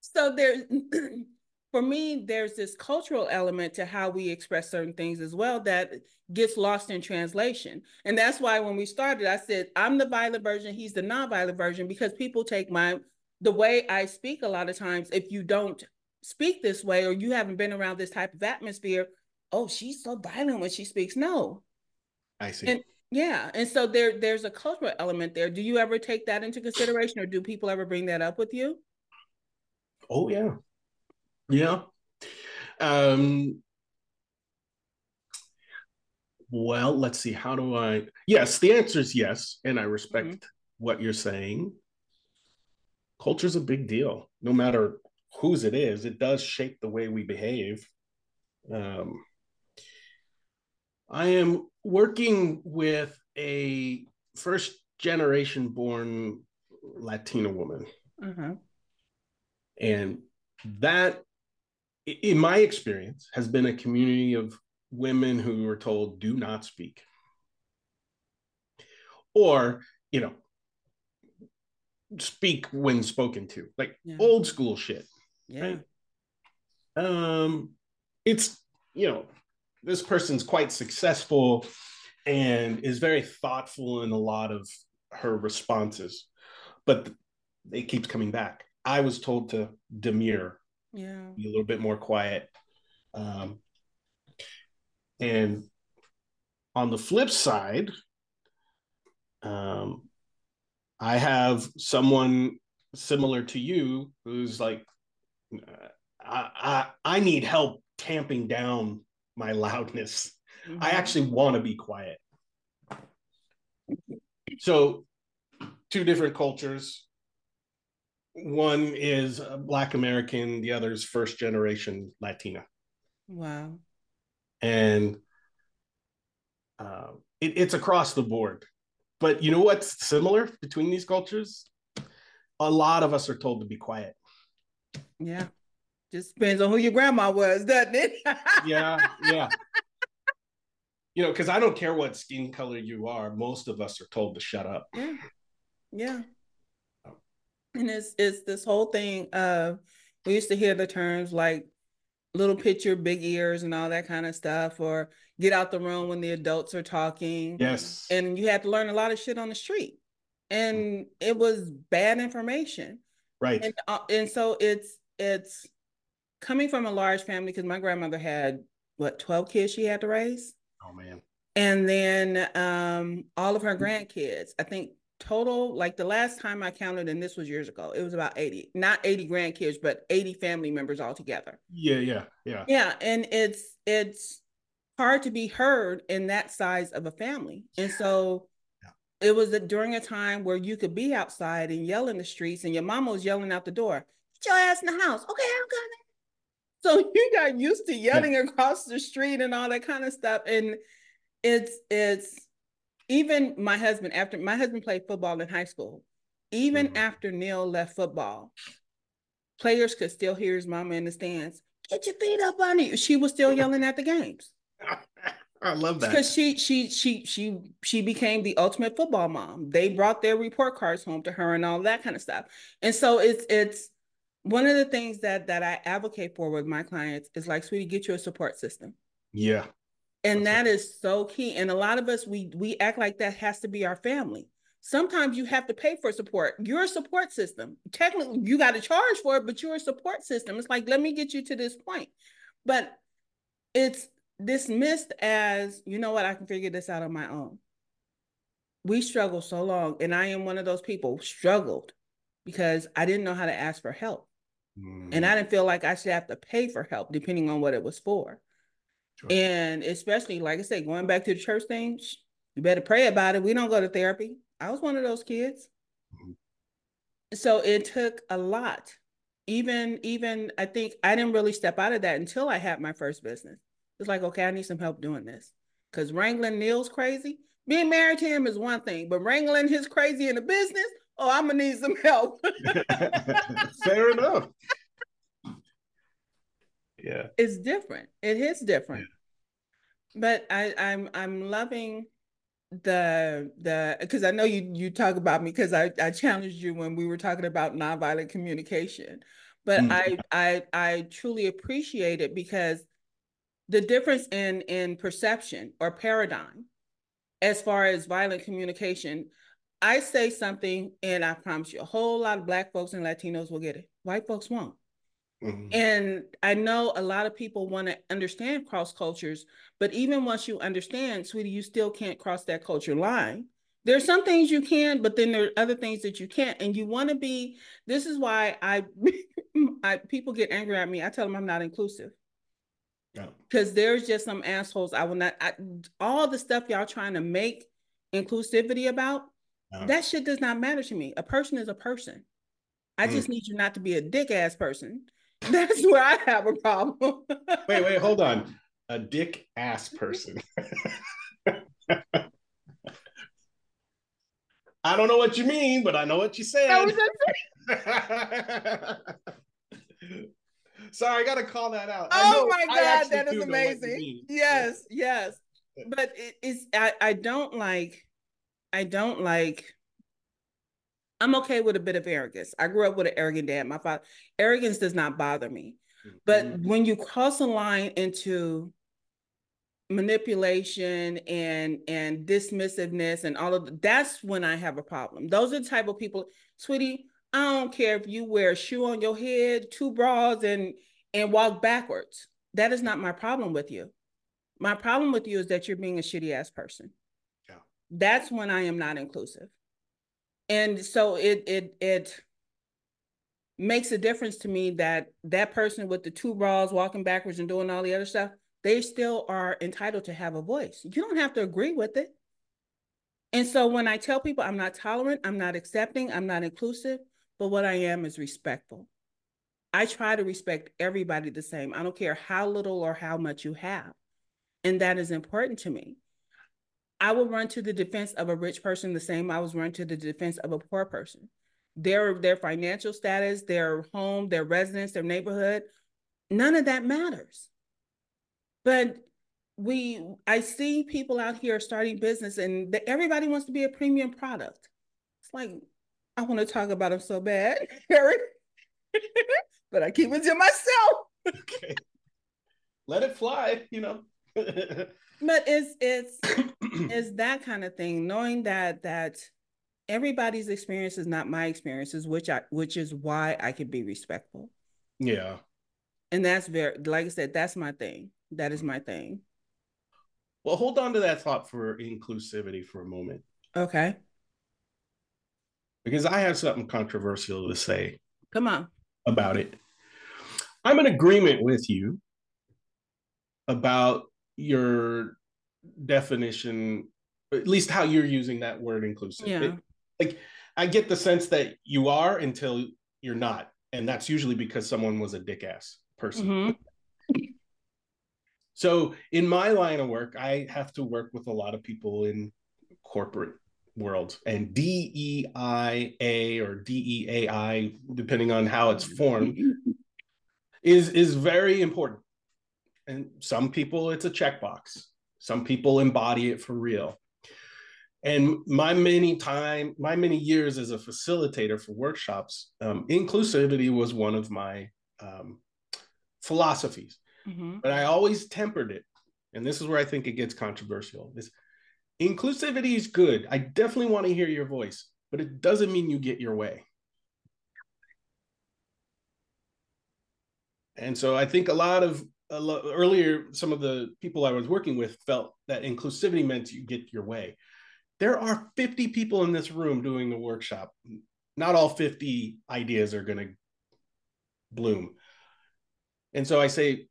S1: so there *clears throat* for me, there's this cultural element to how we express certain things as well that gets lost in translation. And that's why when we started, I said, I'm the violent version, he's the non-violent version, because people take my the way I speak a lot of times, if you don't speak this way or you haven't been around this type of atmosphere, oh, she's so violent when she speaks. No.
S3: I see.
S1: And yeah, and so there there's a cultural element there. Do you ever take that into consideration, or do people ever bring that up with you?
S3: Oh yeah, yeah. Um, well, let's see. How do I? Yes, the answer is yes, and I respect mm-hmm. what you're saying. Culture's a big deal, no matter whose it is. It does shape the way we behave. Um, I am working with a first generation born Latina woman. Mm-hmm. And that, in my experience, has been a community of women who were told, do not speak. Or, you know, speak when spoken to, like yeah. old school shit. Yeah. Right? Um, it's, you know, this person's quite successful and is very thoughtful in a lot of her responses, but it keeps coming back. I was told to demure,
S1: yeah,
S3: be a little bit more quiet. Um, and on the flip side, um, I have someone similar to you who's like, I, I, I need help tamping down my loudness. Mm-hmm. I actually want to be quiet. So, two different cultures. One is Black American, the other is first generation Latina.
S1: Wow.
S3: And uh, it, it's across the board. But you know what's similar between these cultures? A lot of us are told to be quiet.
S1: Yeah. Just depends on who your grandma was, doesn't it? *laughs*
S3: yeah, yeah. You know, because I don't care what skin color you are, most of us are told to shut up.
S1: Yeah. Yeah. And it's it's this whole thing of we used to hear the terms like little picture, big ears, and all that kind of stuff, or get out the room when the adults are talking.
S3: Yes.
S1: And you had to learn a lot of shit on the street. And it was bad information.
S3: Right.
S1: And, uh, and so it's it's coming from a large family because my grandmother had what 12 kids she had to raise
S3: oh man
S1: and then um, all of her grandkids i think total like the last time i counted and this was years ago it was about 80 not 80 grandkids but 80 family members altogether
S3: yeah yeah yeah
S1: yeah and it's it's hard to be heard in that size of a family and so yeah. it was a, during a time where you could be outside and yell in the streets and your mama was yelling out the door get your ass in the house okay i'm coming so *laughs* you got used to yelling yeah. across the street and all that kind of stuff. And it's it's even my husband after my husband played football in high school. Even mm-hmm. after Neil left football, players could still hear his mama in the stands. Get your feet up on you. She was still yelling at the games. *laughs*
S3: I love that
S1: because she she she she she became the ultimate football mom. They brought their report cards home to her and all that kind of stuff. And so it's it's one of the things that that I advocate for with my clients is like, sweetie, get you a support system.
S3: Yeah.
S1: And That's that it. is so key. And a lot of us we we act like that has to be our family. Sometimes you have to pay for support. You're a support system. Technically, you got to charge for it, but you're a support system. It's like, let me get you to this point. But it's dismissed as, you know what, I can figure this out on my own. We struggle so long. And I am one of those people struggled because I didn't know how to ask for help. Mm. And I didn't feel like I should have to pay for help depending on what it was for. Sure. And especially, like I said, going back to the church thing, you better pray about it. We don't go to therapy. I was one of those kids. Mm-hmm. So it took a lot. Even, even I think I didn't really step out of that until I had my first business. It's like, okay, I need some help doing this. Because wrangling Neil's crazy. Being married to him is one thing, but wrangling his crazy in the business, oh, I'm gonna need some help. *laughs*
S3: Fair enough. Yeah.
S1: It's different. It is different. Yeah. But I, I'm I'm loving the the because I know you you talk about me because I, I challenged you when we were talking about nonviolent communication. But mm. I I I truly appreciate it because the difference in in perception or paradigm as far as violent communication I say something, and I promise you, a whole lot of Black folks and Latinos will get it. White folks won't. Mm-hmm. And I know a lot of people want to understand cross cultures, but even once you understand, sweetie, you still can't cross that culture line. There's some things you can, but then there are other things that you can't. And you want to be, this is why I, *laughs* I people get angry at me. I tell them I'm not inclusive. Because there's just some assholes. I will not, I, all the stuff y'all trying to make inclusivity about, that shit does not matter to me. A person is a person. I mm. just need you not to be a dick ass person *laughs* That's where I have a problem. *laughs*
S3: wait, wait, hold on. A dick ass person. *laughs* I don't know what you mean, but I know what you said. Sorry, I gotta call that out.
S1: Oh my god, that is amazing. Yes, yes. But it is I, I don't like I don't like I'm okay with a bit of arrogance. I grew up with an arrogant dad. My father, arrogance does not bother me. Mm-hmm. But when you cross a line into manipulation and and dismissiveness and all of the, that's when I have a problem. Those are the type of people, sweetie. I don't care if you wear a shoe on your head, two bras, and and walk backwards. That is not my problem with you. My problem with you is that you're being a shitty ass person. Yeah. That's when I am not inclusive and so it it it makes a difference to me that that person with the two bras walking backwards and doing all the other stuff they still are entitled to have a voice. You don't have to agree with it. And so when i tell people i'm not tolerant i'm not accepting i'm not inclusive but what i am is respectful. I try to respect everybody the same. I don't care how little or how much you have. And that is important to me I will run to the defense of a rich person the same I was run to the defense of a poor person. Their their financial status, their home, their residence, their neighborhood, none of that matters. But we I see people out here starting business and the, everybody wants to be a premium product. It's like I want to talk about them so bad, *laughs* Eric. *laughs* but I keep it to myself. okay.
S3: Let it fly, you know. *laughs*
S1: but it's it's *coughs* it's that kind of thing knowing that that everybody's experience is not my experiences which i which is why i can be respectful.
S3: Yeah.
S1: And that's very like i said that's my thing. That is my thing.
S3: Well hold on to that thought for inclusivity for a moment.
S1: Okay.
S3: Because i have something controversial to say
S1: come on.
S3: about it. I'm in agreement with you about your definition, at least how you're using that word inclusive. Yeah. It, like I get the sense that you are until you're not. And that's usually because someone was a dick ass person. Mm-hmm. *laughs* so in my line of work, I have to work with a lot of people in corporate world and DEIA or DEAI, depending on how it's formed, *laughs* is is very important and some people it's a checkbox. Some people embody it for real. And my many time my many years as a facilitator for workshops um, inclusivity was one of my um, philosophies. Mm-hmm. but i always tempered it. And this is where i think it gets controversial is inclusivity is good. I definitely want to hear your voice but it doesn't mean you get your way. And so i think a lot of earlier, some of the people I was working with felt that inclusivity meant you get your way. There are 50 people in this room doing the workshop. Not all 50 ideas are going to bloom. And so I say,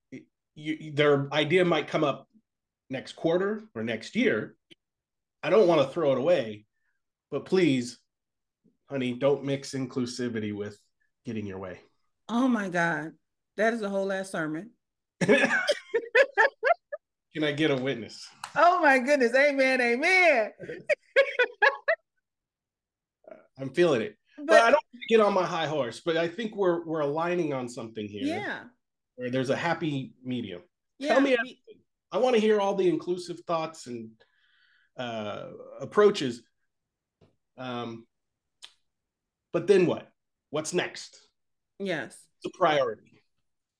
S3: you, their idea might come up next quarter or next year. I don't want to throw it away, but please, honey, don't mix inclusivity with getting your way.
S1: Oh my God. That is a whole ass sermon.
S3: Can I get a witness?
S1: Oh my goodness. Amen. Amen. *laughs*
S3: I'm feeling it. But, but I don't get on my high horse, but I think we're we're aligning on something here.
S1: Yeah.
S3: Where there's a happy medium. Yeah, Tell me everything. I want to hear all the inclusive thoughts and uh, approaches. Um, but then what? What's next?
S1: Yes.
S3: It's a priority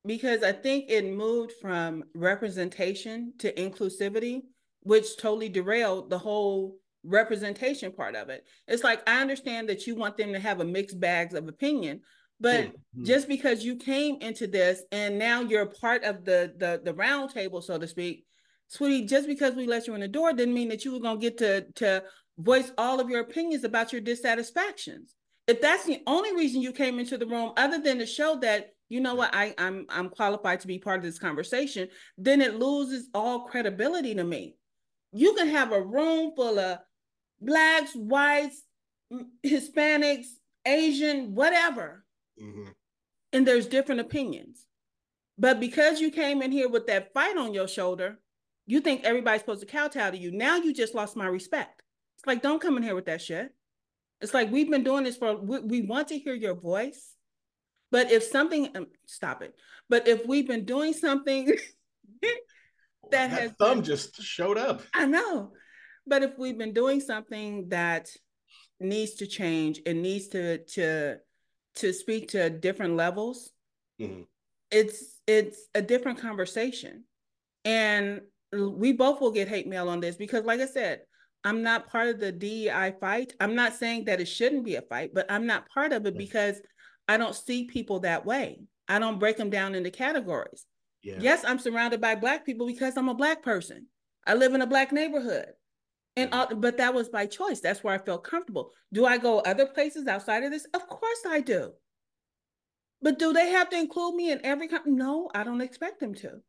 S1: because I think it moved from representation to inclusivity, which totally derailed the whole representation part of it. It's like I understand that you want them to have a mixed bags of opinion, But mm-hmm. just because you came into this and now you're part of the the the round table, so to speak, sweetie, just because we let you in the door didn't mean that you were gonna get to to voice all of your opinions about your dissatisfactions. If that's the only reason you came into the room, other than to show that you know what I, I'm I'm qualified to be part of this conversation, then it loses all credibility to me. You can have a room full of blacks, whites, Hispanics, Asian, whatever. Mm-hmm. And there's different opinions. But because you came in here with that fight on your shoulder, you think everybody's supposed to kowtow to you. Now you just lost my respect. It's like, don't come in here with that shit. It's like we've been doing this for, we, we want to hear your voice. But if something, um, stop it. But if we've been doing something *laughs*
S3: that, that has thumb been, just showed up.
S1: I know. But if we've been doing something that needs to change, it needs to to to speak to different levels, mm-hmm. it's it's a different conversation. And we both will get hate mail on this because, like I said, I'm not part of the DEI fight. I'm not saying that it shouldn't be a fight, but I'm not part of it because I don't see people that way. I don't break them down into categories. Yeah. Yes, I'm surrounded by black people because I'm a black person. I live in a black neighborhood. And uh, but that was by choice. That's where I felt comfortable. Do I go other places outside of this? Of course I do. But do they have to include me in every? Com- no, I don't expect them to.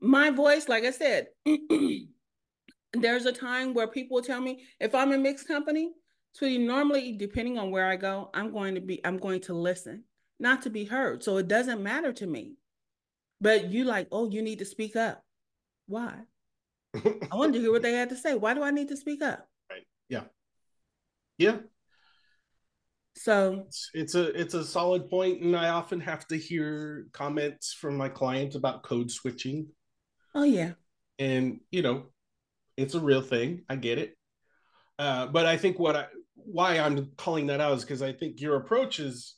S1: My voice, like I said, *clears throat* there's a time where people will tell me if I'm in mixed company, sweetie. Normally, depending on where I go, I'm going to be. I'm going to listen, not to be heard. So it doesn't matter to me. But you like, oh, you need to speak up. Why? I wanted to hear what they had to say. Why do I need to speak up?
S3: Right. Yeah. Yeah.
S1: So
S3: it's, it's a it's a solid point, and I often have to hear comments from my clients about code switching.
S1: Oh yeah.
S3: And you know, it's a real thing. I get it. Uh, but I think what I why I'm calling that out is because I think your approach is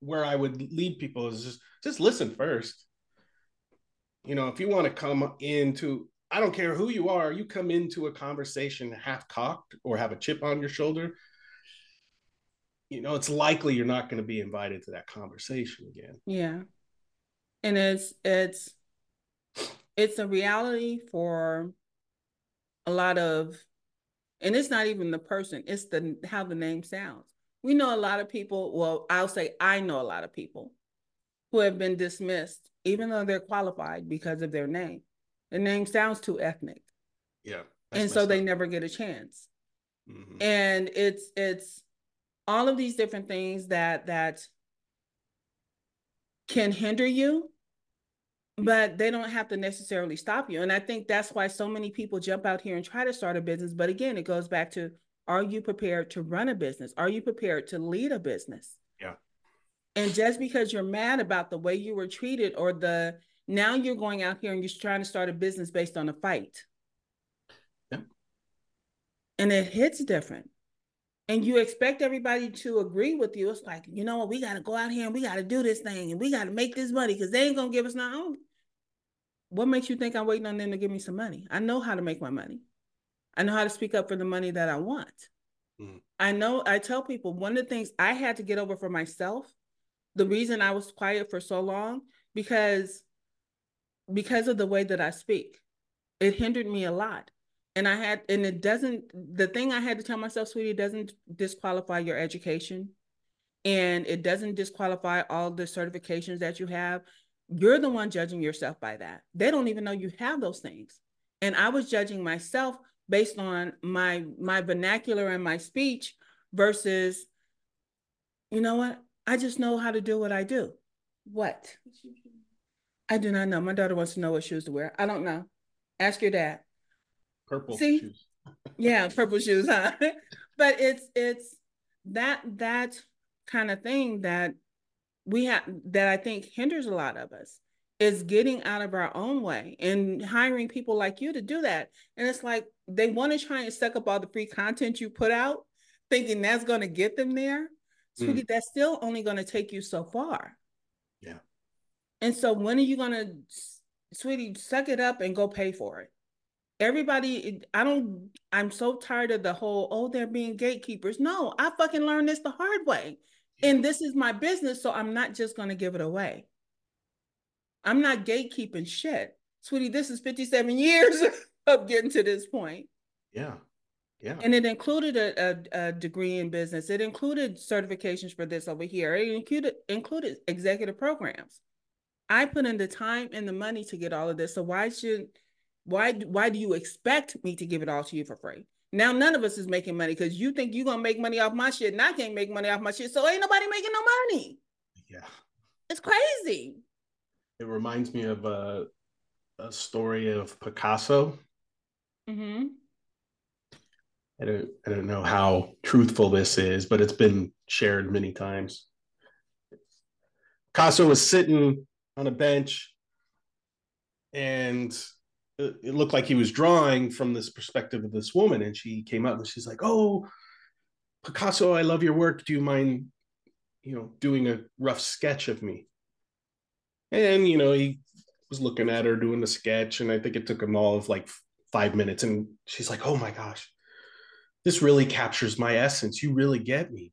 S3: where I would lead people is just just listen first. You know, if you want to come into I don't care who you are, you come into a conversation half cocked or have a chip on your shoulder, you know, it's likely you're not going to be invited to that conversation again.
S1: Yeah. And it's it's it's a reality for a lot of and it's not even the person, it's the how the name sounds. We know a lot of people, well, I'll say I know a lot of people who have been dismissed even though they're qualified because of their name the name sounds too ethnic.
S3: Yeah.
S1: And so they never get a chance. Mm-hmm. And it's it's all of these different things that that can hinder you but they don't have to necessarily stop you and i think that's why so many people jump out here and try to start a business but again it goes back to are you prepared to run a business are you prepared to lead a business
S3: yeah
S1: and just because you're mad about the way you were treated or the now you're going out here and you're trying to start a business based on a fight.
S3: Yeah.
S1: And it hits different. And you expect everybody to agree with you. It's like, you know what, we got to go out here and we got to do this thing and we got to make this money because they ain't going to give us nothing. What makes you think I'm waiting on them to give me some money? I know how to make my money. I know how to speak up for the money that I want. Mm. I know, I tell people one of the things I had to get over for myself, the reason I was quiet for so long, because because of the way that I speak. It hindered me a lot. And I had, and it doesn't, the thing I had to tell myself, sweetie, doesn't disqualify your education and it doesn't disqualify all the certifications that you have. You're the one judging yourself by that. They don't even know you have those things. And I was judging myself based on my my vernacular and my speech versus you know what? I just know how to do what I do. What? I do not know. My daughter wants to know what shoes to wear. I don't know. Ask your dad.
S3: Purple See? shoes.
S1: yeah, purple shoes, huh? *laughs* but it's it's that that kind of thing that we have that I think hinders a lot of us is getting out of our own way and hiring people like you to do that. And it's like they want to try and suck up all the free content you put out, thinking that's going to get them there. Sweetie, mm. that's still only going to take you so far. Yeah. And so when are you gonna, sweetie, suck it up and go pay for it? Everybody, I don't, I'm so tired of the whole, oh, they're being gatekeepers. No, I fucking learned this the hard way. And this is my business, so I'm not just going to give it away. I'm not gatekeeping shit. Sweetie, this is 57 years *laughs* of getting to this point.
S3: Yeah. Yeah.
S1: And it included a, a, a, degree in business. It included certifications for this over here. It included included executive programs. I put in the time and the money to get all of this. So why should why why do you expect me to give it all to you for free? Now none of us is making money because you think you're gonna make money off my shit, and I can't make money off my shit. So ain't nobody making no money.
S3: Yeah.
S1: It's crazy.
S3: It reminds me of a a story of Picasso. Mm-hmm I don't I don't know how truthful this is, but it's been shared many times. Picasso was sitting on a bench and it looked like he was drawing from this perspective of this woman and she came up and she's like oh picasso i love your work do you mind you know doing a rough sketch of me and you know he was looking at her doing the sketch and i think it took him all of like five minutes and she's like oh my gosh this really captures my essence. You really get me.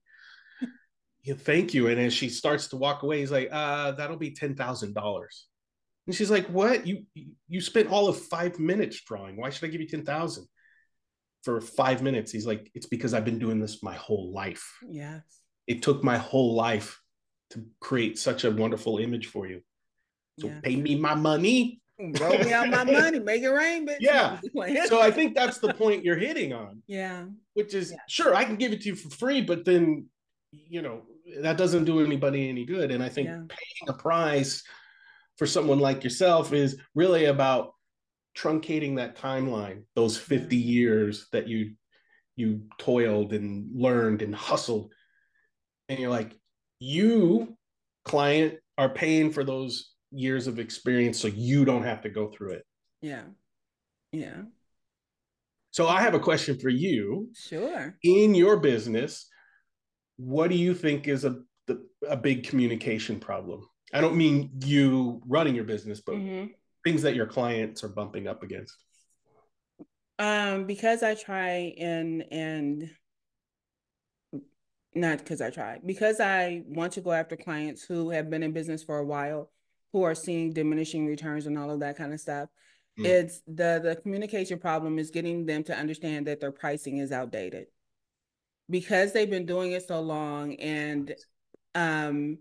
S3: *laughs* yeah, thank you. And as she starts to walk away, he's like, uh, that'll be ten thousand dollars. And she's like, What? You you spent all of five minutes drawing. Why should I give you ten thousand? For five minutes. He's like, It's because I've been doing this my whole life.
S1: Yes.
S3: It took my whole life to create such a wonderful image for you. So yeah. pay me my money mm,
S1: roll me out my money, make it rain, bitch.
S3: Yeah. *laughs* so I think that's the point you're hitting on.
S1: Yeah.
S3: Which is yeah. sure, I can give it to you for free, but then you know, that doesn't do anybody any good. And I think yeah. paying a price for someone like yourself is really about truncating that timeline, those 50 years that you you toiled and learned and hustled. And you're like, you, client, are paying for those years of experience so you don't have to go through it.
S1: Yeah. Yeah.
S3: So I have a question for you.
S1: Sure.
S3: In your business, what do you think is a a big communication problem? I don't mean you running your business, but mm-hmm. things that your clients are bumping up against.
S1: Um, because I try and and not because I try, because I want to go after clients who have been in business for a while who are seeing diminishing returns and all of that kind of stuff. Mm. It's the the communication problem is getting them to understand that their pricing is outdated. Because they've been doing it so long and um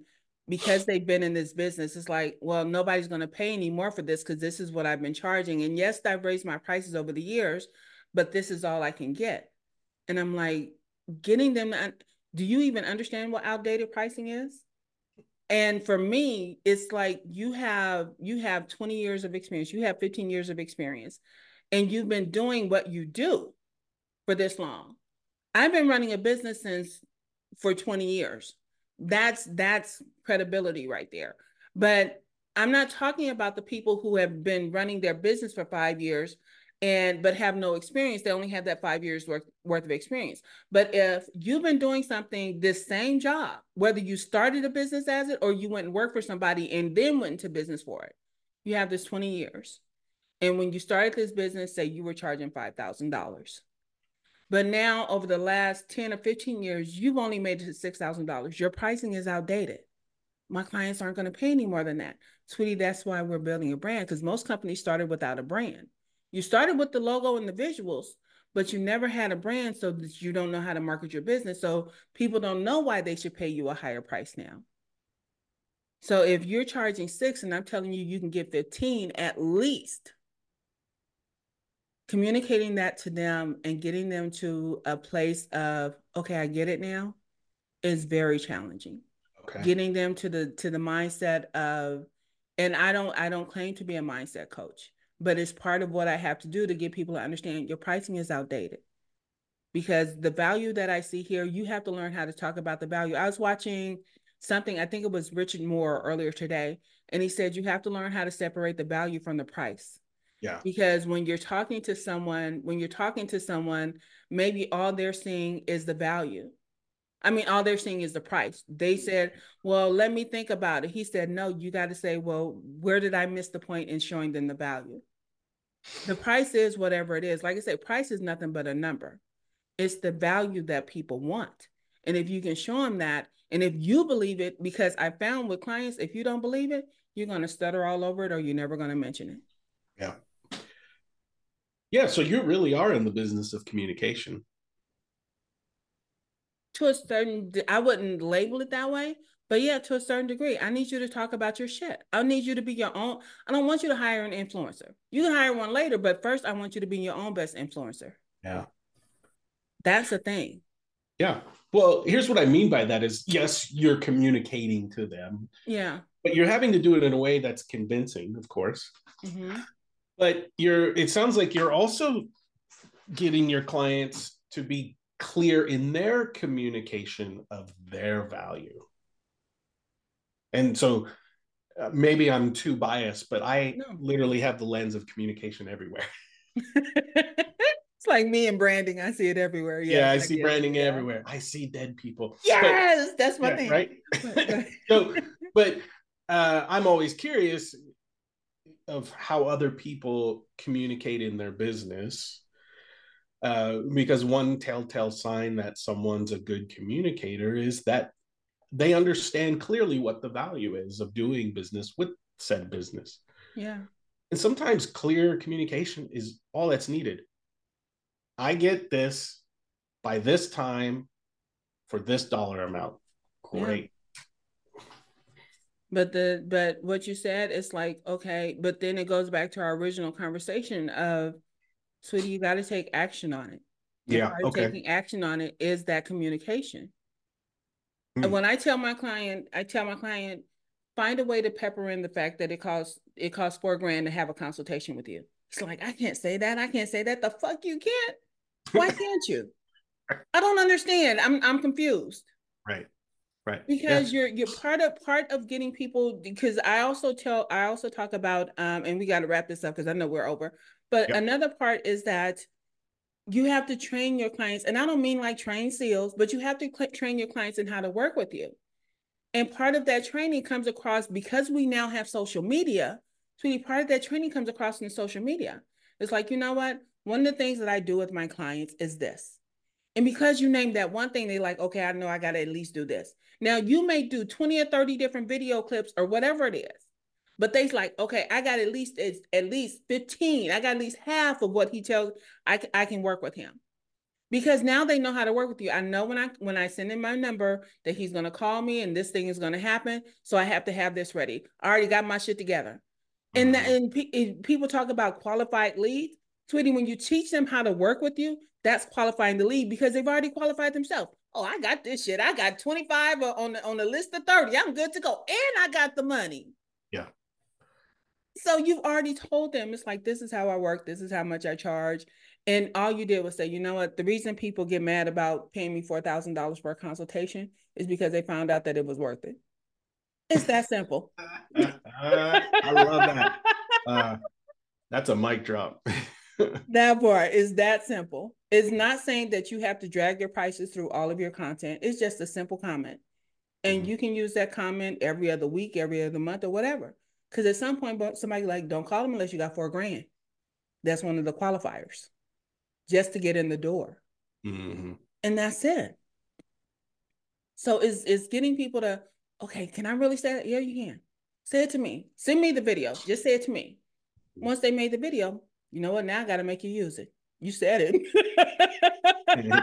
S1: because they've been in this business, it's like, well, nobody's going to pay any more for this because this is what I've been charging. And yes, I've raised my prices over the years, but this is all I can get. And I'm like, getting them, do you even understand what outdated pricing is? and for me it's like you have you have 20 years of experience you have 15 years of experience and you've been doing what you do for this long i've been running a business since for 20 years that's that's credibility right there. But i'm not talking about the people who have been running their business for 5 years and but have no experience. They only have that five years worth, worth of experience. But if you've been doing something this same job whether you started a business as it or you went and worked for somebody and then went into business for it you have this 20 years. And when you started this business say you were charging $5000 but now over the last 10 or 15 years you've only made it to $6000 your pricing is outdated. My clients aren't going to pay any more than that. Sweetie that's why we're building a brand because most companies started without a brand. You started with the logo and the visuals, but you never had a brand so that you don't know how to market your business. So people don't know why they should pay you a higher price now. So if you're charging six and I'm telling you you can get 15 at least, communicating that to them and getting them to a place of, okay, I get it now is very challenging. Okay. Getting them to the to the mindset of, and I don't I don't claim to be a mindset coach but it's part of what I have to do to get people to understand your pricing is outdated. Because the value that I see here, you have to learn how to talk about the value. I was watching something, I think it was Richard Moore earlier today, and he said you have to learn how to separate the value from the price.
S3: Yeah.
S1: Because when you're talking to someone, when you're talking to someone, maybe all they're seeing is the value. I mean, all they're seeing is the price. They mm-hmm. said, Well, let me think about it. He said, No, you got to say, Well, where did I miss the point in showing them the value? The price is whatever it is. Like I said, price is nothing but a number. It's the value that people want. And if you can show them that, and if you believe it, because I found with clients, if you don't believe it, you're going to stutter all over it or you're never going to mention it.
S3: Yeah. Yeah. So you really are in the business of communication.
S1: To a certain, I wouldn't label it that way, but yeah, to a certain degree, I need you to talk about your shit. I need you to be your own. I don't want you to hire an influencer. You can hire one later, but first, I want you to be your own best influencer.
S3: Yeah.
S1: That's the thing.
S3: Yeah. Well, here's what I mean by that is yes, you're communicating to them.
S1: Yeah.
S3: But you're having to do it in a way that's convincing, of course. Mm-hmm. But you're it sounds like you're also getting your clients to be clear in their communication of their value. And so uh, maybe I'm too biased, but I no. literally have the lens of communication everywhere. *laughs*
S1: It's like me and branding. I see it everywhere.
S3: Yes, yeah, I, see branding it. everywhere. I see dead people.
S1: Yes, but, that's my yeah, thing.
S3: Right. *laughs* so, but uh, I'm always curious of how other people communicate in their business. Uh, because one telltale sign that someone's a good communicator is that they understand clearly what the value is of doing business with said business.
S1: Yeah.
S3: And sometimes clear communication is all that's needed. I get this by this time for this dollar amount. Great.
S1: But the but what you said is like okay, but then it goes back to our original conversation of, sweetie, you got to take action on it.
S3: yeah. Okay.
S1: Taking action on it is that communication. Mm. And when I tell my client, I tell my client, find a way to pepper in the fact that it costs it costs four grand to have a consultation with you. It's like I can't say that. I can't say that. The fuck you can't. Why *laughs* can't you? I don't understand. I'm I'm confused.
S3: Right. Right.
S1: Because yeah. you're you're part of part of getting people because I also tell I also talk about um and we got to wrap this up because I know we're over. But yep. another part is that you have to train your clients and I don't mean like train seals, but you have to cl- train your clients in how to work with you. And part of that training comes across because we now have social media. Sweetie, part of that training comes across in social media. It's like, you know what? one of the things that I do with my clients is this. And because you name that one thing, they're like, okay, I know I got to at least do this. Now, you may do 20 or 30 different video clips or whatever it is, but they's like, okay, I got at least at least 15. I got at least half of what he tells I, I can work with him. Because now they know how to work with you. I know when I when I send in my number that he's gonna call me and this thing is gonna happen. So I have to have this ready. I already got my shit together. Mm-hmm. And, and, and people talk about qualified leads. Sweetie, when you teach them how to work with you, that's qualifying the lead because they've already qualified themselves. Oh, I got this shit. I got 25 on the on the list of 30. I'm good to go. And I got the money.
S3: Yeah.
S1: So you've already told them it's like this is how I work, this is how much I charge. And all you did was say, you know what? The reason people get mad about paying me four thousand dollars for a consultation is because they found out that it was worth it. It's that simple.
S3: uh, *laughs* I love that. Uh, that's a mic drop. *laughs* *laughs*
S1: that part is that simple. It's not saying that you have to drag your prices through all of your content. It's just a simple comment. And mm-hmm. you can use that comment every other week, every other month, or whatever. Because at some point, somebody like, don't call them unless you got four grand. That's one of the qualifiers just to get in the door. Mm-hmm. And that's it. So it's, it's getting people to, okay, can I really say that? Yeah, you can. Say it to me. Send me the video. Just say it to me. Once they made the video, you know what? Now I got to make you use it. You said it. *laughs*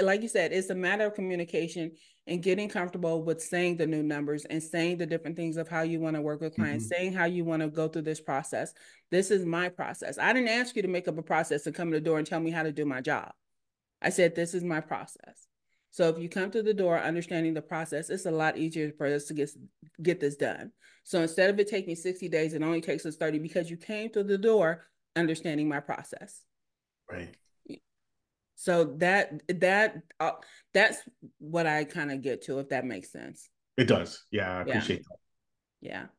S1: like you said, it's a matter of communication and getting comfortable with saying the new numbers and saying the different things of how you want to work with clients, mm-hmm. saying how you want to go through this process. This is my process. I didn't ask you to make up a process and come to the door and tell me how to do my job. I said, this is my process. So if you come to the door understanding the process, it's a lot easier for us to get get this done. So instead of it taking 60 days, it only takes us 30 because you came to the door understanding my process.
S3: Right.
S1: So that that uh, that's what I kind of get to, if that makes sense.
S3: It does. Yeah, I appreciate
S1: yeah. that. Yeah.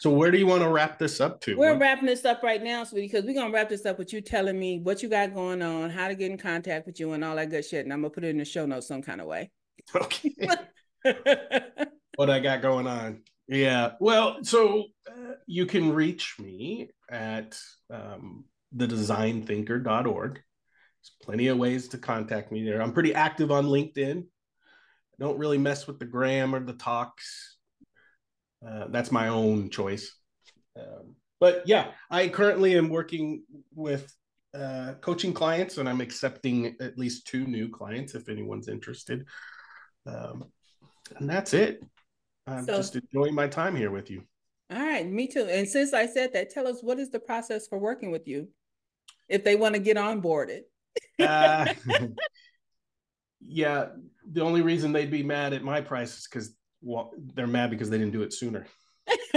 S3: So where do you want to wrap this up to?
S1: We're what? wrapping this up right now, sweetie, because we're gonna wrap this up with you telling me what you got going on, how to get in contact with you, and all that good shit. And I'm gonna put it in the show notes some kind of way. *laughs*
S3: Okay. *laughs* what I got going on? Yeah. Well, so uh, you can reach me at um, thedesignthinker.org. There's plenty of ways to contact me there. I'm pretty active on LinkedIn. I don't really mess with the gram or the talks. Uh, that's my own choice. Um, but yeah, I currently am working with uh, coaching clients, and I'm accepting at least two new clients if anyone's interested. Um, and that's it. I'm so, just enjoying my time here with you.
S1: All right, me too. And since I said that, tell us what is the process for working with you if they want to get onboarded? uh, *laughs* *laughs*
S3: yeah, the only reason they'd be mad at my price is because well, they're mad because they didn't do it sooner. *laughs*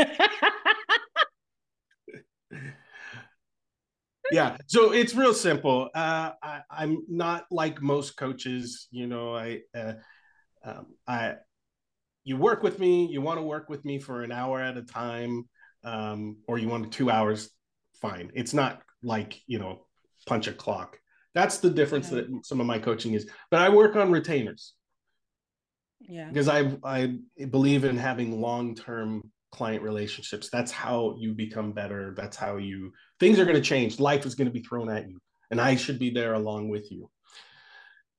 S3: yeah so it's real simple. Uh, I, am not like most coaches you know i uh, um, i you work with me you want to work with me for an hour at a time um, or you want two hours fine. It's not like you know punch a clock. That's the difference that some of my coaching is. But i work on retainers
S1: yeah.
S3: Because i i believe in having long-term client relationships. That's how you become better. That's how you things are going to change. Life is going to be thrown at you and i should be there along with you.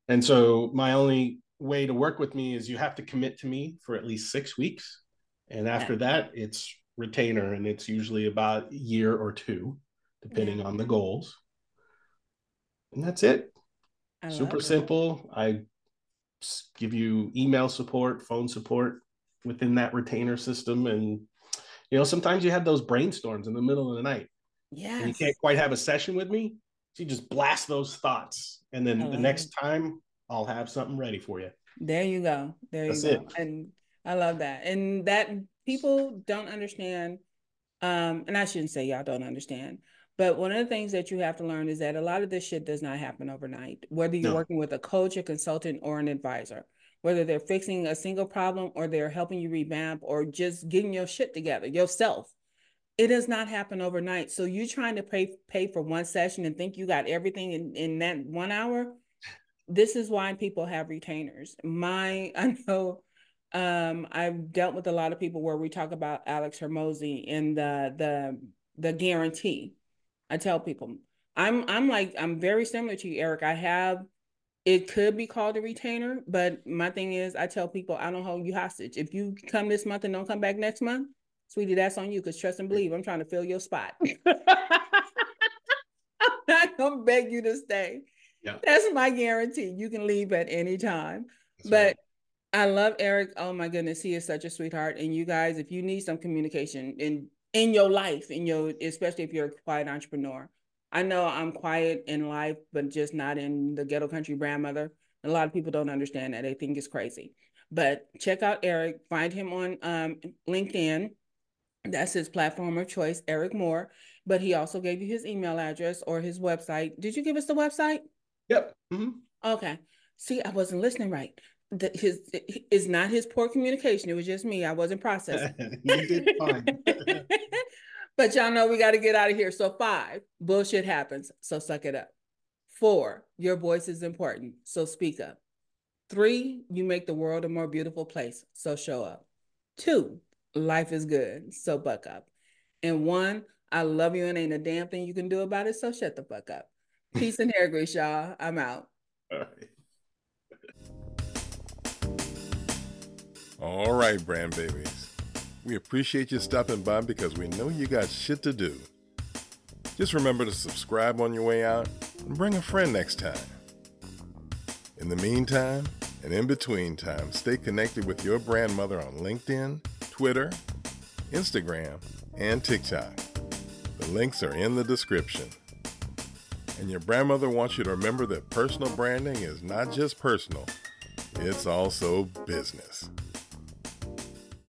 S3: And so my only way to work with me is you have to commit to me for at least six weeks. And after that it's retainer and it's usually about a year or two depending yeah. on the goals. And that's it. Super simple. I give you email support phone support within that retainer system. And you know sometimes you have those brainstorms in the middle of the night.
S1: Yeah
S3: you can't quite have a session with me. So you just blast those thoughts. And then the next time i'll have something ready for you.
S1: There you go. There That's you go. it. and i love that. And that people don't understand um and i shouldn't say y'all don't understand but one of the things that you have to learn is that a lot of this shit does not happen overnight whether you're no. working with a coach a consultant or an advisor whether they're fixing a single problem or they're helping you revamp or just getting your shit together yourself. It does not happen overnight. So you trying to pay pay for one session and think you got everything in, in that one hour. This is why people have retainers. My *laughs* I know um, I've dealt with a lot of people where we talk about Alex Hormozi and the the the guarantee. I tell people I'm I'm like I'm very similar to you, Eric. I have it could be called a retainer, but my thing is, I tell people I don't hold you hostage. If you come this month and don't come back next month, sweetie, that's on you. Because trust and believe, I'm trying to fill your spot. *laughs* *laughs* I'm not gonna beg you to stay. Yeah. That's my guarantee. You can leave at any time. That's but right. I love Eric. Oh my goodness, he is such a sweetheart. And you guys, if you need some communication in in your life, in your especially if you're a quiet entrepreneur, I know I'm quiet in life, but just not in the ghetto country grandmother. A lot of people don't understand that. They think it's crazy. But check out Eric. Find him on um, LinkedIn. That's his platform of choice, Eric Moore. But he also gave you his email address or his website. Did you give us the website?
S3: Yep. Mm-hmm.
S1: Okay. See, I wasn't listening right. The, his it's not his poor communication. It was just me. I wasn't processing. *laughs* you did fine. *laughs* But y'all know we got to get out of here. So, five, bullshit happens. So, suck it up. Four, your voice is important. So, speak up. Three, you make the world a more beautiful place. So, show up. Two, life is good. So, buck up. And one, I love you and ain't a damn thing you can do about it. So, shut the fuck up. Peace and hair grease, y'all. I'm out. All right.
S2: All right, brand babies. We appreciate you stopping by because we know you got shit to do. Just remember to subscribe on your way out and bring a friend next time. In the meantime, and in between time, stay connected with your brand mother on LinkedIn, Twitter, Instagram, and TikTok. The links are in the description. And your grandmother wants you to remember that personal branding is not just personal, it's also business.